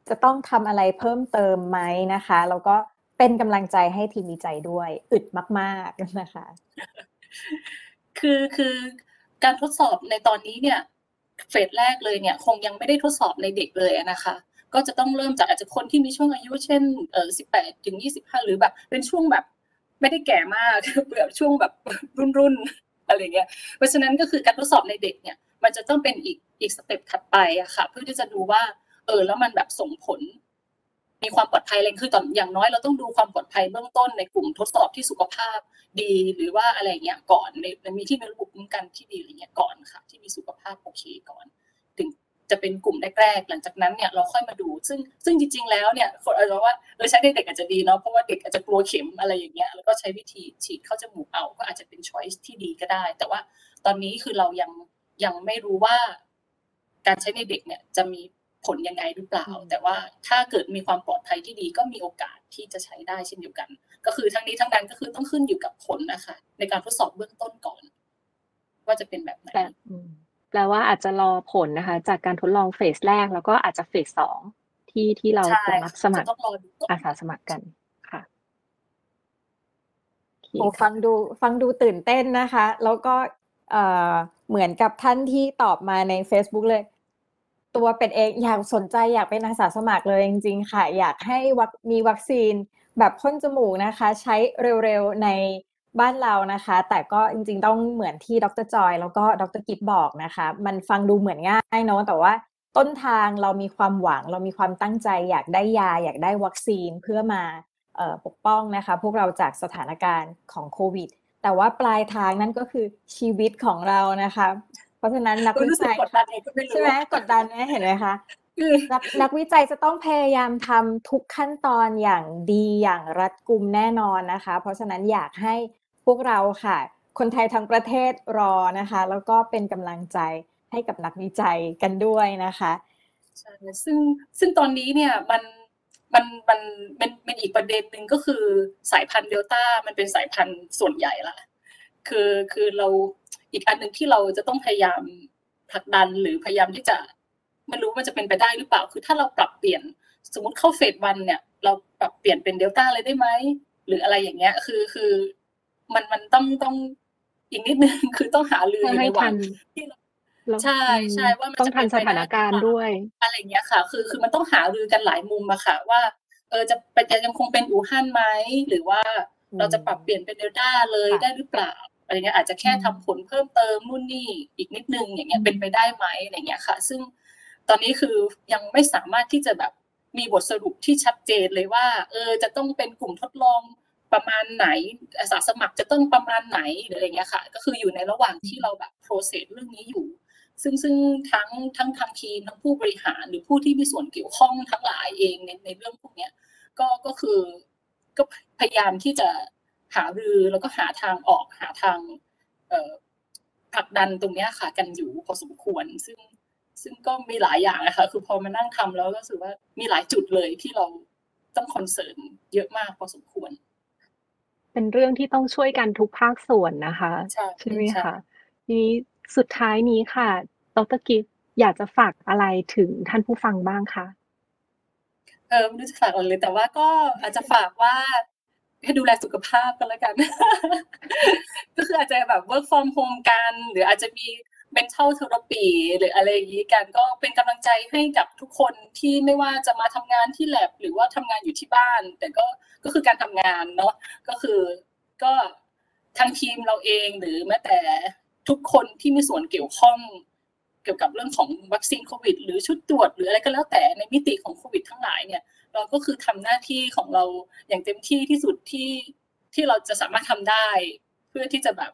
B: จะต้องทำอะไรเพิ่มเติมไหมนะคะ แล้วก็เป็นกำลังใจให้ทีมวิจัยด้วย อึดมากๆนะคะ
D: คือคือการทดสอบในตอนนี้เนี่ย เฟสแรกเลยเนี่ยคงยังไม่ได้ทดสอบในเด็กเลยนะคะ ก็จะต้องเริ่มจากอาจจะคนที่มีช่วงอายุเช่นเออสิบแปดถึงยี่สิบห้าหรือแบบ เป็นช่วงแบบ ไม่ได้แก่มากแบบช่วงแบบรุ่นรุ่นอะไรเงี้ย เพราะฉะนั้นก็คือการทดสอบในเด็กเนี่ย มันจะต้องเป็นอีกอีกสเต็ปถัดไปอะค่ะ เพื่อที่จะดูว่า เออแล้วมันแบบส่งผล มีความปลอดภัยอะไรคือตอนอย่างน้อยเราต้องดูความปลอดภัยเบื้องต้นในกลุ่มทดสอบที่สุขภาพดี หรือว่าอะไรเงี้ยก่อนในมีที่มีระบบคุ้มกันที่ดีอะไรเงี้ยก่อนค่ะ ที่มีสุขภาพโอเคก่อน ถึงจะเป็นกลุ่มแรกๆหลังจากนั้นเนี่ยเราค่อยมาดู ซึ่งซึ่งจริง ๆ แล้วเนี่ยคนอาจจะว่าเออใช้ในเด็กอาจจะดีเนาะเพราะว่าเด็กอาจจะกลัวเข็มอะไรอย่างเงี้ยแล้วก็ใช้วิธีฉีดเข้าจมูกเอาก็อาจจะเป็นช้อยส์ที่ดีก็ได้ แต่ว่าตอนนี้คือเรายังยังไม่รู้ว่าการใช้ในเด็กเนี่ยจะมี ผลยังไงหรือเปล่า
B: อืม
D: แต่ว่าถ้าเกิดมีความปลอดภัยที่ดีก็มีโอกาสที่จะใช้ได้เช่นเดียวกัน ก็คือทั้งนี้ทั้งนั้นก็คือต้องขึ้นอยู่กับผลนะคะ ในการทดสอบเบื้องต้นก่อน ว่าจะเป็นแบบไหน
C: แปลอืมแปลว่าอาจจะรอผลนะคะ จากการทดลองเฟสแรกแล้วก็อาจจะเฟสสองที่ที่เรา
D: ใช่
C: จะรับสมัคร
D: จะต้องรอดูก่อน
C: อาสาสมัครกันค่ะโอเค
B: โอ้
C: ค่ะ
B: ฟังดูฟังดูตื่นเต้นนะคะ แล้วก็เอ่อเหมือนกับท่านที่ตอบมาใน Facebook เลย ตัวเป็นเองอยากสนใจอยากเป็นอาสาสมัครเลยจริงๆค่ะ อยากให้วัคมีวัคซีนแบบพ่นจมูกนะคะ ใช้เร็วๆในบ้านเรานะคะ แต่ก็จริงๆต้องเหมือนที่ดรจอย แล้วก็ดรกิฟบอกนะคะ มันฟังดูเหมือนง่ายเนอะแต่ว่าต้นทางเรามีความหวัง เรามีความตั้งใจ อยากได้ยา อยากได้วัคซีนเพื่อมาออปกป้องนะคะ พวกเราจากสถานการณ์ของโควิด แต่ว่าปลายทางนั่นก็คือชีวิตของเรานะคะ เพราะฉะนั้นนักวิ
D: รู้สึก
B: จัย
D: กดดันเองก็ไม่รู้
B: ใช่ไหมกดดันไหมเห็นไหมคะ
D: คือ
B: นักนักวิจัยจะต้องพยายามทำทุกขั้นตอนอย่างดีอย่างรัดกุมแน่นอนนะคะ เพราะฉะนั้นอยากให้พวกเราค่ะ คนไทยทั้งประเทศรอนะคะ แล้วก็เป็นกำลังใจให้กับนักวิจัยกันด้วยนะคะ
D: ใช่ซึ่งซึ่งตอนนี้เนี่ยมันมันมันเป็นเป็นอีกประเด็นหนึ่งก็คือสายพันธุ์เดลต้ามันเป็นสายพันธุ์ส่วนใหญ่ละคือคือเรา อีกอันหนึ่งที่เราจะต้องพยายามผลักดันหรือพยายามที่จะไม่รู้มันจะเป็นไปได้หรือเปล่า คือถ้าเราปรับเปลี่ยนสมมติเข้าเฟสวันเนี่ย เราปรับเปลี่ยนเป็นเดลต้าเลยได้ไหมหรืออะไรอย่างเงี้ย คือคือมันมันต้องต้องอีกนิดนึงคือต้องหาลือ
C: เพื่อ
D: อยู่
C: ให้
D: ในวั
C: ทั
D: น
C: น
D: ที่เรา
C: แล้ว
D: ใช่
C: อืม
D: ใช่ว่ามัน
C: ต้อง
D: จะ
C: ทัน
D: เป็น
C: ส
D: ไปได้
C: ถานการณ์
D: หรือเปล่า
C: ด้วย
D: อะไรอย่างเงี้ยค่ะ คือคือมันต้องหารือกันหลายมุมอะค่ะ ว่า เออจะเป็นจะยังคงเป็นอู่ฮั่นไหมหรือว่า
B: อืม
D: เราจะปรับเปลี่ยนเป็นเดลต้าเลย
B: ค่ะ
D: ได้หรือเปล่า อะไรเงี้ยอาจจะแค่
B: อืม
D: ทำผลเพิ่มเติมนู่นนี่อีกนิดนึงอย่างเงี้ย
B: อืม
D: เป็นไปได้ไหมอะไรเงี้ยค่ะ ซึ่งตอนนี้คือยังไม่สามารถที่จะแบบมีบทสรุปที่ชัดเจนเลยว่า เออจะต้องเป็นกลุ่มทดลองประมาณไหนอาสาสมัครจะต้องประมาณไหนหรืออะไรเงี้ยค่ะ ก็คืออยู่ในระหว่างที่เราแบบ process เรื่องนี้อยู่ ซึ่งซึ่งทั้งทั้งทางทีมทั้งผู้บริหารหรือผู้ที่มีส่วนเกี่ยวข้องทั้งหลายเองในในเรื่องพวกเนี้ยก็ก็คือก็พยายามที่จะ หารือแล้วก็หาทางออกหาทางเอ่อผลักดันตรงเนี้ยค่ะ กันอยู่พอสมควร ซึ่งซึ่งก็มีหลายอย่างนะคะคือพอมานั่งทำแล้วก็รู้สึกว่ามีหลายจุดเลยที่เราต้อง concern เยอะมากพอสมควร
C: เป็นเรื่องที่ต้องช่วยกันทุกภาคส่วนนะคะ
D: ใช่
C: ใช่ไหม
D: ใช่
C: คะทีนี้สุดท้ายนี้ค่ะดรกิฟต์อยากจะฝากอะไรถึงท่านผู้ฟังบ้างคะ
D: เออไม่รู้จะฝากอะไรเลยแต่ว่าก็อาจจะฝากว่า ให้ดูแลสุขภาพกันแล้วกัน ก็คืออาจจะแบบ work from home กัน หรืออาจจะมี mental therapy หรืออะไรอย่างนี้กันก็เป็นกำลังใจให้กับทุกคนที่ไม่ว่าจะมาทำงานที่ lab หรือว่าทำงานอยู่ที่บ้าน แต่ก็ก็คือการทำงานเนาะก็คือก็ทางทีมเราเองหรือแม้แต่ทุกคนที่มีส่วนเกี่ยวข้องเกี่ยวกับเรื่องของวัคซีนโควิด หรือชุดตรวจหรืออะไรก็แล้วแต่ในมิติของโควิดทั้งหลายเนี่ย เราก็คือทำหน้าที่ของเราอย่างเต็มที่ที่สุดที่ที่เราจะสามารถทำได้ เพื่อที่จะแบบ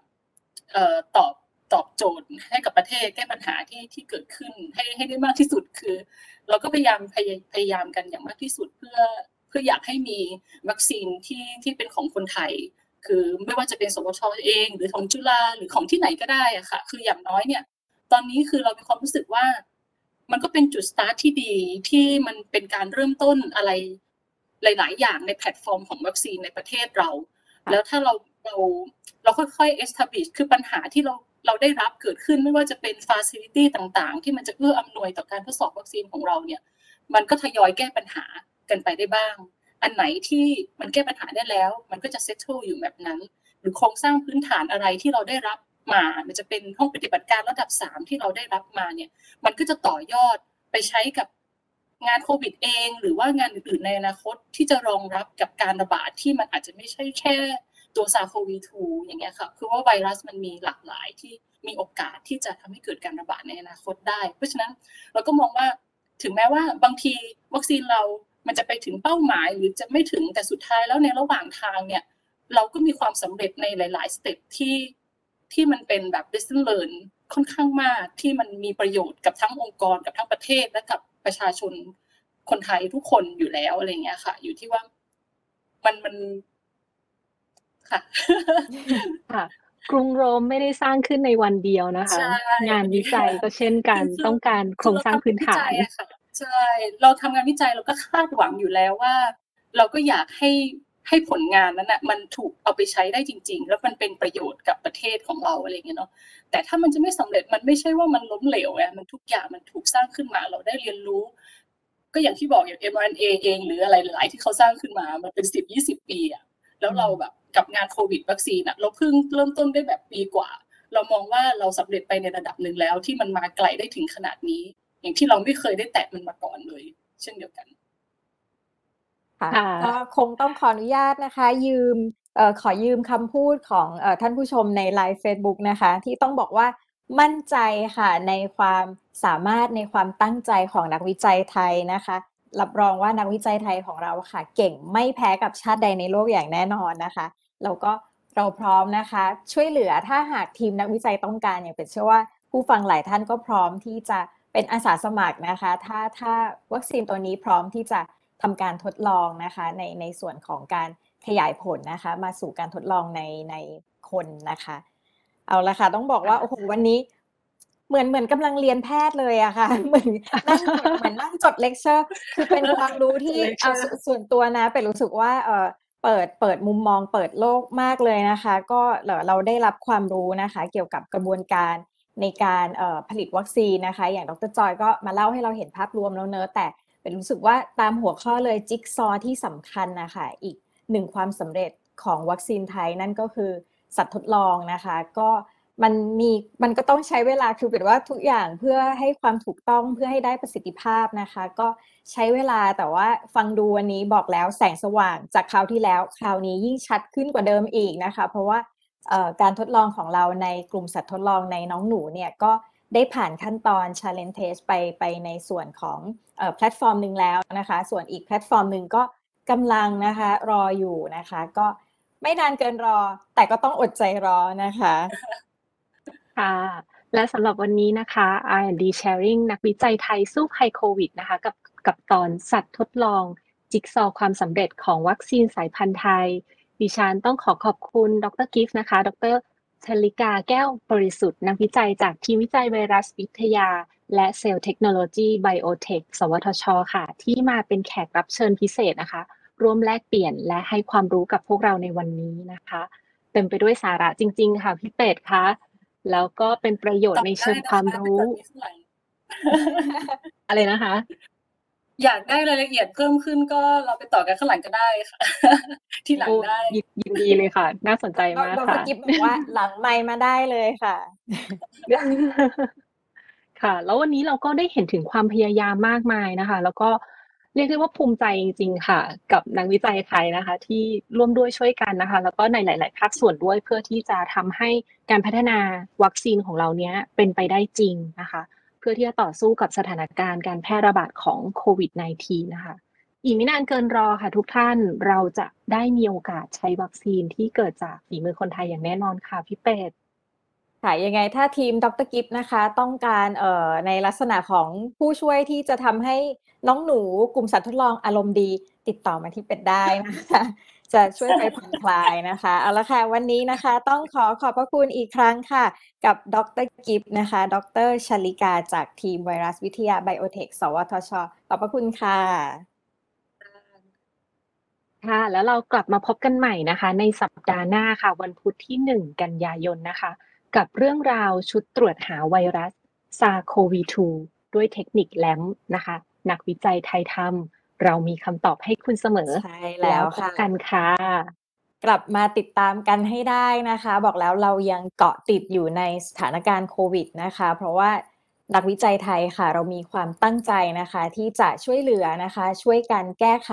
D: เอ่อตอบตอบโจทย์ให้กับประเทศแก้ปัญหาที่ที่เกิดขึ้นให้ให้ได้มากที่สุดคือ เราก็พยายามพยพยายามกันอย่างมากที่สุดเพื่อเพื่ออยากให้มีวัคซีนที่ที่เป็นของคนไทย คือไม่ว่าจะเป็นสวชเอง หรือของจุฬาหรือของที่ไหนก็ได้อะค่ะ คืออย่างน้อยเนี่ย ตอนนี้คือเรามีความรู้สึกว่า มันก็เป็นจุดสตาร์ทที่ดีที่มันเป็นการเริ่มต้นอะไรหลาย ๆ อย่างในแพลตฟอร์มของวัคซีนในประเทศเรา แล้วถ้าเราเราเราค่อยๆ establish คือปัญหาที่เราเราได้รับเกิดขึ้นไม่ว่าจะเป็น facility ต่าง ๆ ที่มันจะเอื้ออำนวยต่อการทดสอบวัคซีนของเราเนี่ย มันก็ทยอยแก้ปัญหากันไปได้บ้าง อันไหนที่มันแก้ปัญหาได้แล้ว มันก็จะ settle อยู่แบบนั้น หรือโครงสร้างพื้นฐานอะไรที่เราได้รับ มา มันจะเป็นห้องปฏิบัติการระดับสามที่เราได้รับมาเนี่ย มันก็จะต่อยอดไปใช้กับงานโควิดเอง หรือว่างานอื่นๆในอนาคตที่จะรองรับกับการระบาดที่มันอาจจะไม่ใช่แค่ตัวซาโควี2อย่างเงี้ยค่ะคือว่าไวรัสมันมีหลากหลายที่มีโอกาสที่จะทำให้เกิดการระบาดในอนาคตได้ เพราะฉะนั้นเราก็มองว่าถึงแม้ว่าบางทีวัคซีนเรามันจะไปถึงเป้าหมายหรือจะไม่ถึงแต่สุดท้ายแล้วในระหว่างทางเนี่ย เราก็มีความสำเร็จในหลาย ๆ สเต็ปที่ ที่มันเป็นแบบ lesson learn ค่อนข้างมากที่มันมีประโยชน์กับทั้งองค์กรกับทั้งประเทศและกับประชาชนคนไทยทุกคนอยู่แล้วอะไรเงี้ยค่ะ อยู่ที่ว่ามันมันค่ะ
C: ค่ะกรุงโรมไม่ได้สร้างขึ้นในวันเดียวนะคะ
D: ใช่
C: งานวิจัยก็เช่นกัน
D: คือ
C: ต้องการโครงสร้างพื้นฐาน
D: คือเรทำงวิจัยอะค่ะใช่เราทำงานวิจัยเราก็คาดหวังอยู่แล้วว่า เราก็อยากให้ ให้ผลงานนั้นนะมันถูกเอาไปใช้ได้จริง ๆ แล้วมันเป็นประโยชน์กับประเทศของเราอะไรเงี้ยเนาะแต่ถ้ามันจะไม่สำเร็จมันไม่ใช่ว่ามันล้มเหลวอะมันทุกอย่างมันถูกสร้างขึ้นมาเราได้เรียนรู้ ก็อย่างที่บอกอย่าง mRNA เอง หรืออะไรหลายที่เขาสร้างขึ้นมามันเป็นสิบยี่สิบปีอะแล้วเราแบบกับงานโควิดวัคซีนอะเราเพิ่งเริ่มต้นได้แบบปีกว่า เรามองว่าเราสำเร็จไปในระดับหนึ่งแล้ว ที่มันมาไกลได้ถึงขนาดนี้ อย่างที่เราไม่เคยได้แตะมันมาก่อนเลย เช่นเดียวกัน
B: ค่ะ
C: ค่ะ
B: ก็คงต้องขออนุญาตนะคะ ยืมเอ่อขอยืมคำพูดของเอ่อท่านผู้ชมในไลฟ์ Facebook นะคะ ที่ต้องบอกว่ามั่นใจค่ะในความสามารถในความตั้งใจของนักวิจัยไทยนะคะรับรองว่านักวิจัยไทยของเราค่ะ เก่งไม่แพ้กับชาติใดในโลกอย่างแน่นอนนะคะแล้วก็เราพร้อมนะคะ ช่วยเหลือถ้าหากทีมนักวิจัยต้องการอย่างเป็นเชื่อว่า ผู้ฟังหลายท่านก็พร้อมที่จะเป็นอาสาสมัครนะคะ ถ้าถ้าวัคซีนตัวนี้พร้อมที่จะ ทำการทดลองนะคะในในส่วนของการขยายผลนะคะ มาสู่การทดลองในในคนนะคะ เอาละค่ะต้องบอกว่าโอ้โหวันนี้เหมือนเหมือนกำลังเรียนแพทย์เลยอะค่ะ เหมือนนั่งเหมือนนั่งจดเลคเชอร์คือเป็นความรู้ที่
C: Lecture
B: เอาสส่วนตัวนะ เป็นรู้สึกว่าเออเปิดเปิดมุมมองเปิดโลกมากเลยนะคะ ก็เราเราได้รับความรู้นะคะ เกี่ยวกับกระบวนการในการเอ่อผลิตวัคซีนนะคะ อย่างดรจอยก็มาเล่าให้เราเห็นภาพรวมแล้วเนอะแต่ เป็นรู้สึกว่าตามหัวข้อเลยจิ๊กซอว์ที่สำคัญนะคะอีกหนึ่งความสำเร็จของวัคซีนไทยนั่นก็คือสัตว์ทดลองนะคะ ก็มันมีมันก็ต้องใช้เวลาคือเป็นว่าทุกอย่างเพื่อให้ความถูกต้องเพื่อให้ได้ประสิทธิภาพนะคะ ก็ใช้เวลาแต่ว่าฟังดูวันนี้บอกแล้วแสงสว่างจากคราวที่แล้วคราวนี้ยิ่งชัดขึ้นกว่าเดิมอีกนะคะ เพราะว่าการทดลองของเราในกลุ่มสัตว์ทดลองในน้องหนูเนี่ยก็ ได้ผ่านขั้นตอน challenge test ไปไปในส่วนของแพลตฟอร์มหนึ่งแล้วนะคะ ส่วนอีกแพลตฟอร์มหนึ่งก็กำลังนะคะรออยู่นะคะ ก็ไม่นานเกินรอ แต่ก็ต้องอดใจรอนะคะ
C: ค่ะและสำหรับวันนี้นะคะ R&D Sharing นักวิจัยไทยสู้ภัยโควิดนะคะกับกับตอนสัตว์ทดลอง จิ๊กซอความสำเร็จของวัคซีนสายพันธุ์ไทย ดิฉันต้องขอขอบคุณดรกิฟต์นะคะ ดร ชลิกาแก้วบริสุทธิ์นักวิจัยจากทีมวิจัยไวรัสวิทยา และเซลล์เทคโนโลยีไบโอเทค สวทช ค่ะ ที่มาเป็นแขกรับเชิญพิเศษนะคะ ร่วมแลกเปลี่ยนและให้ความรู้กับพวกเราในวันนี้นะคะ เต็มไปด้วยสาระจริง ๆ ค่ะพี่เป็ดคะแล้วก็เป็นประโยชน์ในเชิงความรู้ อะไรนะคะ
D: อยากได้รายละเอียดเพิ่มขึ้นก็เราไปต่อกันข้างหลังก็ได้ค่ะ ที่หลังได้
C: โอ้ยินยินดีเลยค่ะ น่าสนใจมาก
B: ดร
C: ค่ะ
B: กิฟบอกว่าหลังไมค์มาได้เลยค่ะ
C: ค่ะ แล้ววันนี้เราก็ได้เห็นถึงความพยายามมากมายนะคะ แล้วก็เรียกได้ว่าภูมิใจจริง ๆ ค่ะ กับนักวิจัยไทยนะคะ ที่ร่วมด้วยช่วยกันนะคะ แล้วก็ในหลาย ๆ ภาคส่วนด้วยเพื่อที่จะทำให้การพัฒนาวัคซีนของเราเนี้ยเป็นไปได้จริงนะคะเพื่อที่จะต่อสู้กับสถานการณ์การแพร่ระบาดของโควิด -19 นะคะ อีกไม่นานเกินรอค่ะทุกท่านเราจะได้มีโอกาสใช้วัคซีนที่เกิดจากฝีมือคนไทยอย่างแน่นอนค่ะพี่เป็ด
B: ค่ะยังไงถ้าทีมดรกิฟนะคะ ต้องการเอ่อในลักษณะของผู้ช่วยที่จะทำให้น้องหนูกลุ่มสัตว์ทดลองอารมณ์ดี ติดต่อมาที่เป็ดได้นะคะ จะช่วยไปผ่อนคลายนะคะ เอาละค่ะ วันนี้นะคะต้องขอขอบพระคุณอีกครั้งค่ะ กับดรกิฟนะคะ ดรชลิกาจากทีมไวรัสวิทยาไบโอเทค สวทช ขอบพระคุณค่ะ
C: ค่ะ แล้วเรากลับมาพบกันใหม่นะคะ ในสัปดาห์หน้าค่ะ วันพุธที่ 1 กันยายนนะคะ กับเรื่องราวชุดตรวจหาไวรัสซาโควี2ด้วยเทคนิคแลมนะคะ นักวิจัยไทยทำ เรามีคำตอบให้คุณเสมอ
B: ใช่แล้ว
C: พบ
B: ค่ะ
C: กันค่ะ
B: กลับมาติดตามกันให้ได้นะคะ บอกแล้วเรายังเกาะติดอยู่ในสถานการณ์โควิดนะคะ เพราะว่านักวิจัยไทยค่ะ เรามีความตั้งใจนะคะ ที่จะช่วยเหลือนะคะ ช่วยกันแก้ไข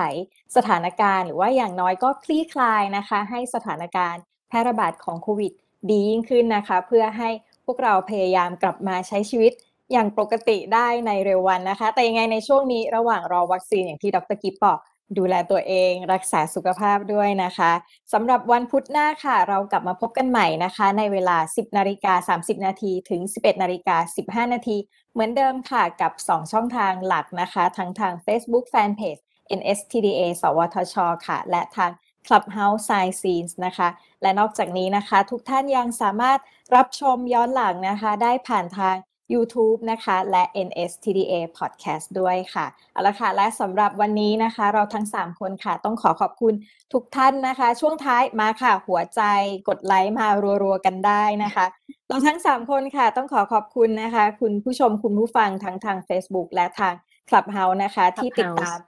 B: สถานการณ์ หรือว่าอย่างน้อยก็คลี่คลายนะคะ ให้สถานการณ์แพร่ระบาดของโควิด ดียิ่งขึ้นนะคะ เพื่อให้พวกเราพยายามกลับมาใช้ชีวิต อย่างปกติได้ในเร็ววันนะคะ แต่ยังไงในช่วงนี้ระหว่างรอวัคซีนอย่างที่ดรกิฟบอกดูแลตัวเองรักษาสุขภาพด้วยนะคะสำหรับวันพุธหน้าค่ะ เรากลับมาพบกันใหม่นะคะ ในเวลา 10นาฬิกา30 นาทีถึง 11นาฬิกา15 นาทีเหมือนเดิมค่ะกับ 2 ช่องทางหลักนะคะ ทั้งทาง Facebook Fanpage NSTDA สวทช ค่ะ และทาง Clubhouse Science Scenes นะคะ และนอกจากนี้นะคะ ทุกท่านยังสามารถรับชมย้อนหลังนะคะ ได้ผ่านทาง YouTube นะคะ และ NSTDA Podcast ด้วยค่ะ เอาละค่ะ และสำหรับวันนี้นะคะ เราทั้ง 3 คนค่ะ ต้องขอขอบคุณทุกท่านนะคะ ช่วงท้ายมาค่ะ หัวใจกดไลค์มารัวๆกันได้นะคะ เราทั้ง 3 คนค่ะ ต้องขอขอบคุณนะคะ คุณผู้ชมคุณผู้ฟังทั้งทาง Facebook และทาง Clubhouse นะคะ ที่ติดตาม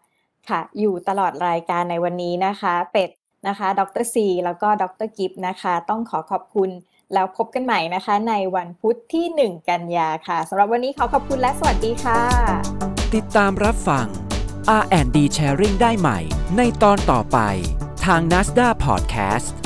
B: ค่ะ อยู่ตลอดรายการในวันนี้นะคะ เป็ดนะคะ ดรซีแล้วก็ดรกิฟนะคะ ต้องขอขอบคุณ แล้วพบกันใหม่นะคะ ในวันพุธที่ 1 กันยาค่ะสำหรับวันนี้ขอขอบคุณและสวัสดีค่ะ
A: ติดตามรับฟัง R&D Sharing ได้ใหม่ ในตอนต่อไป ทาง NASDA Podcast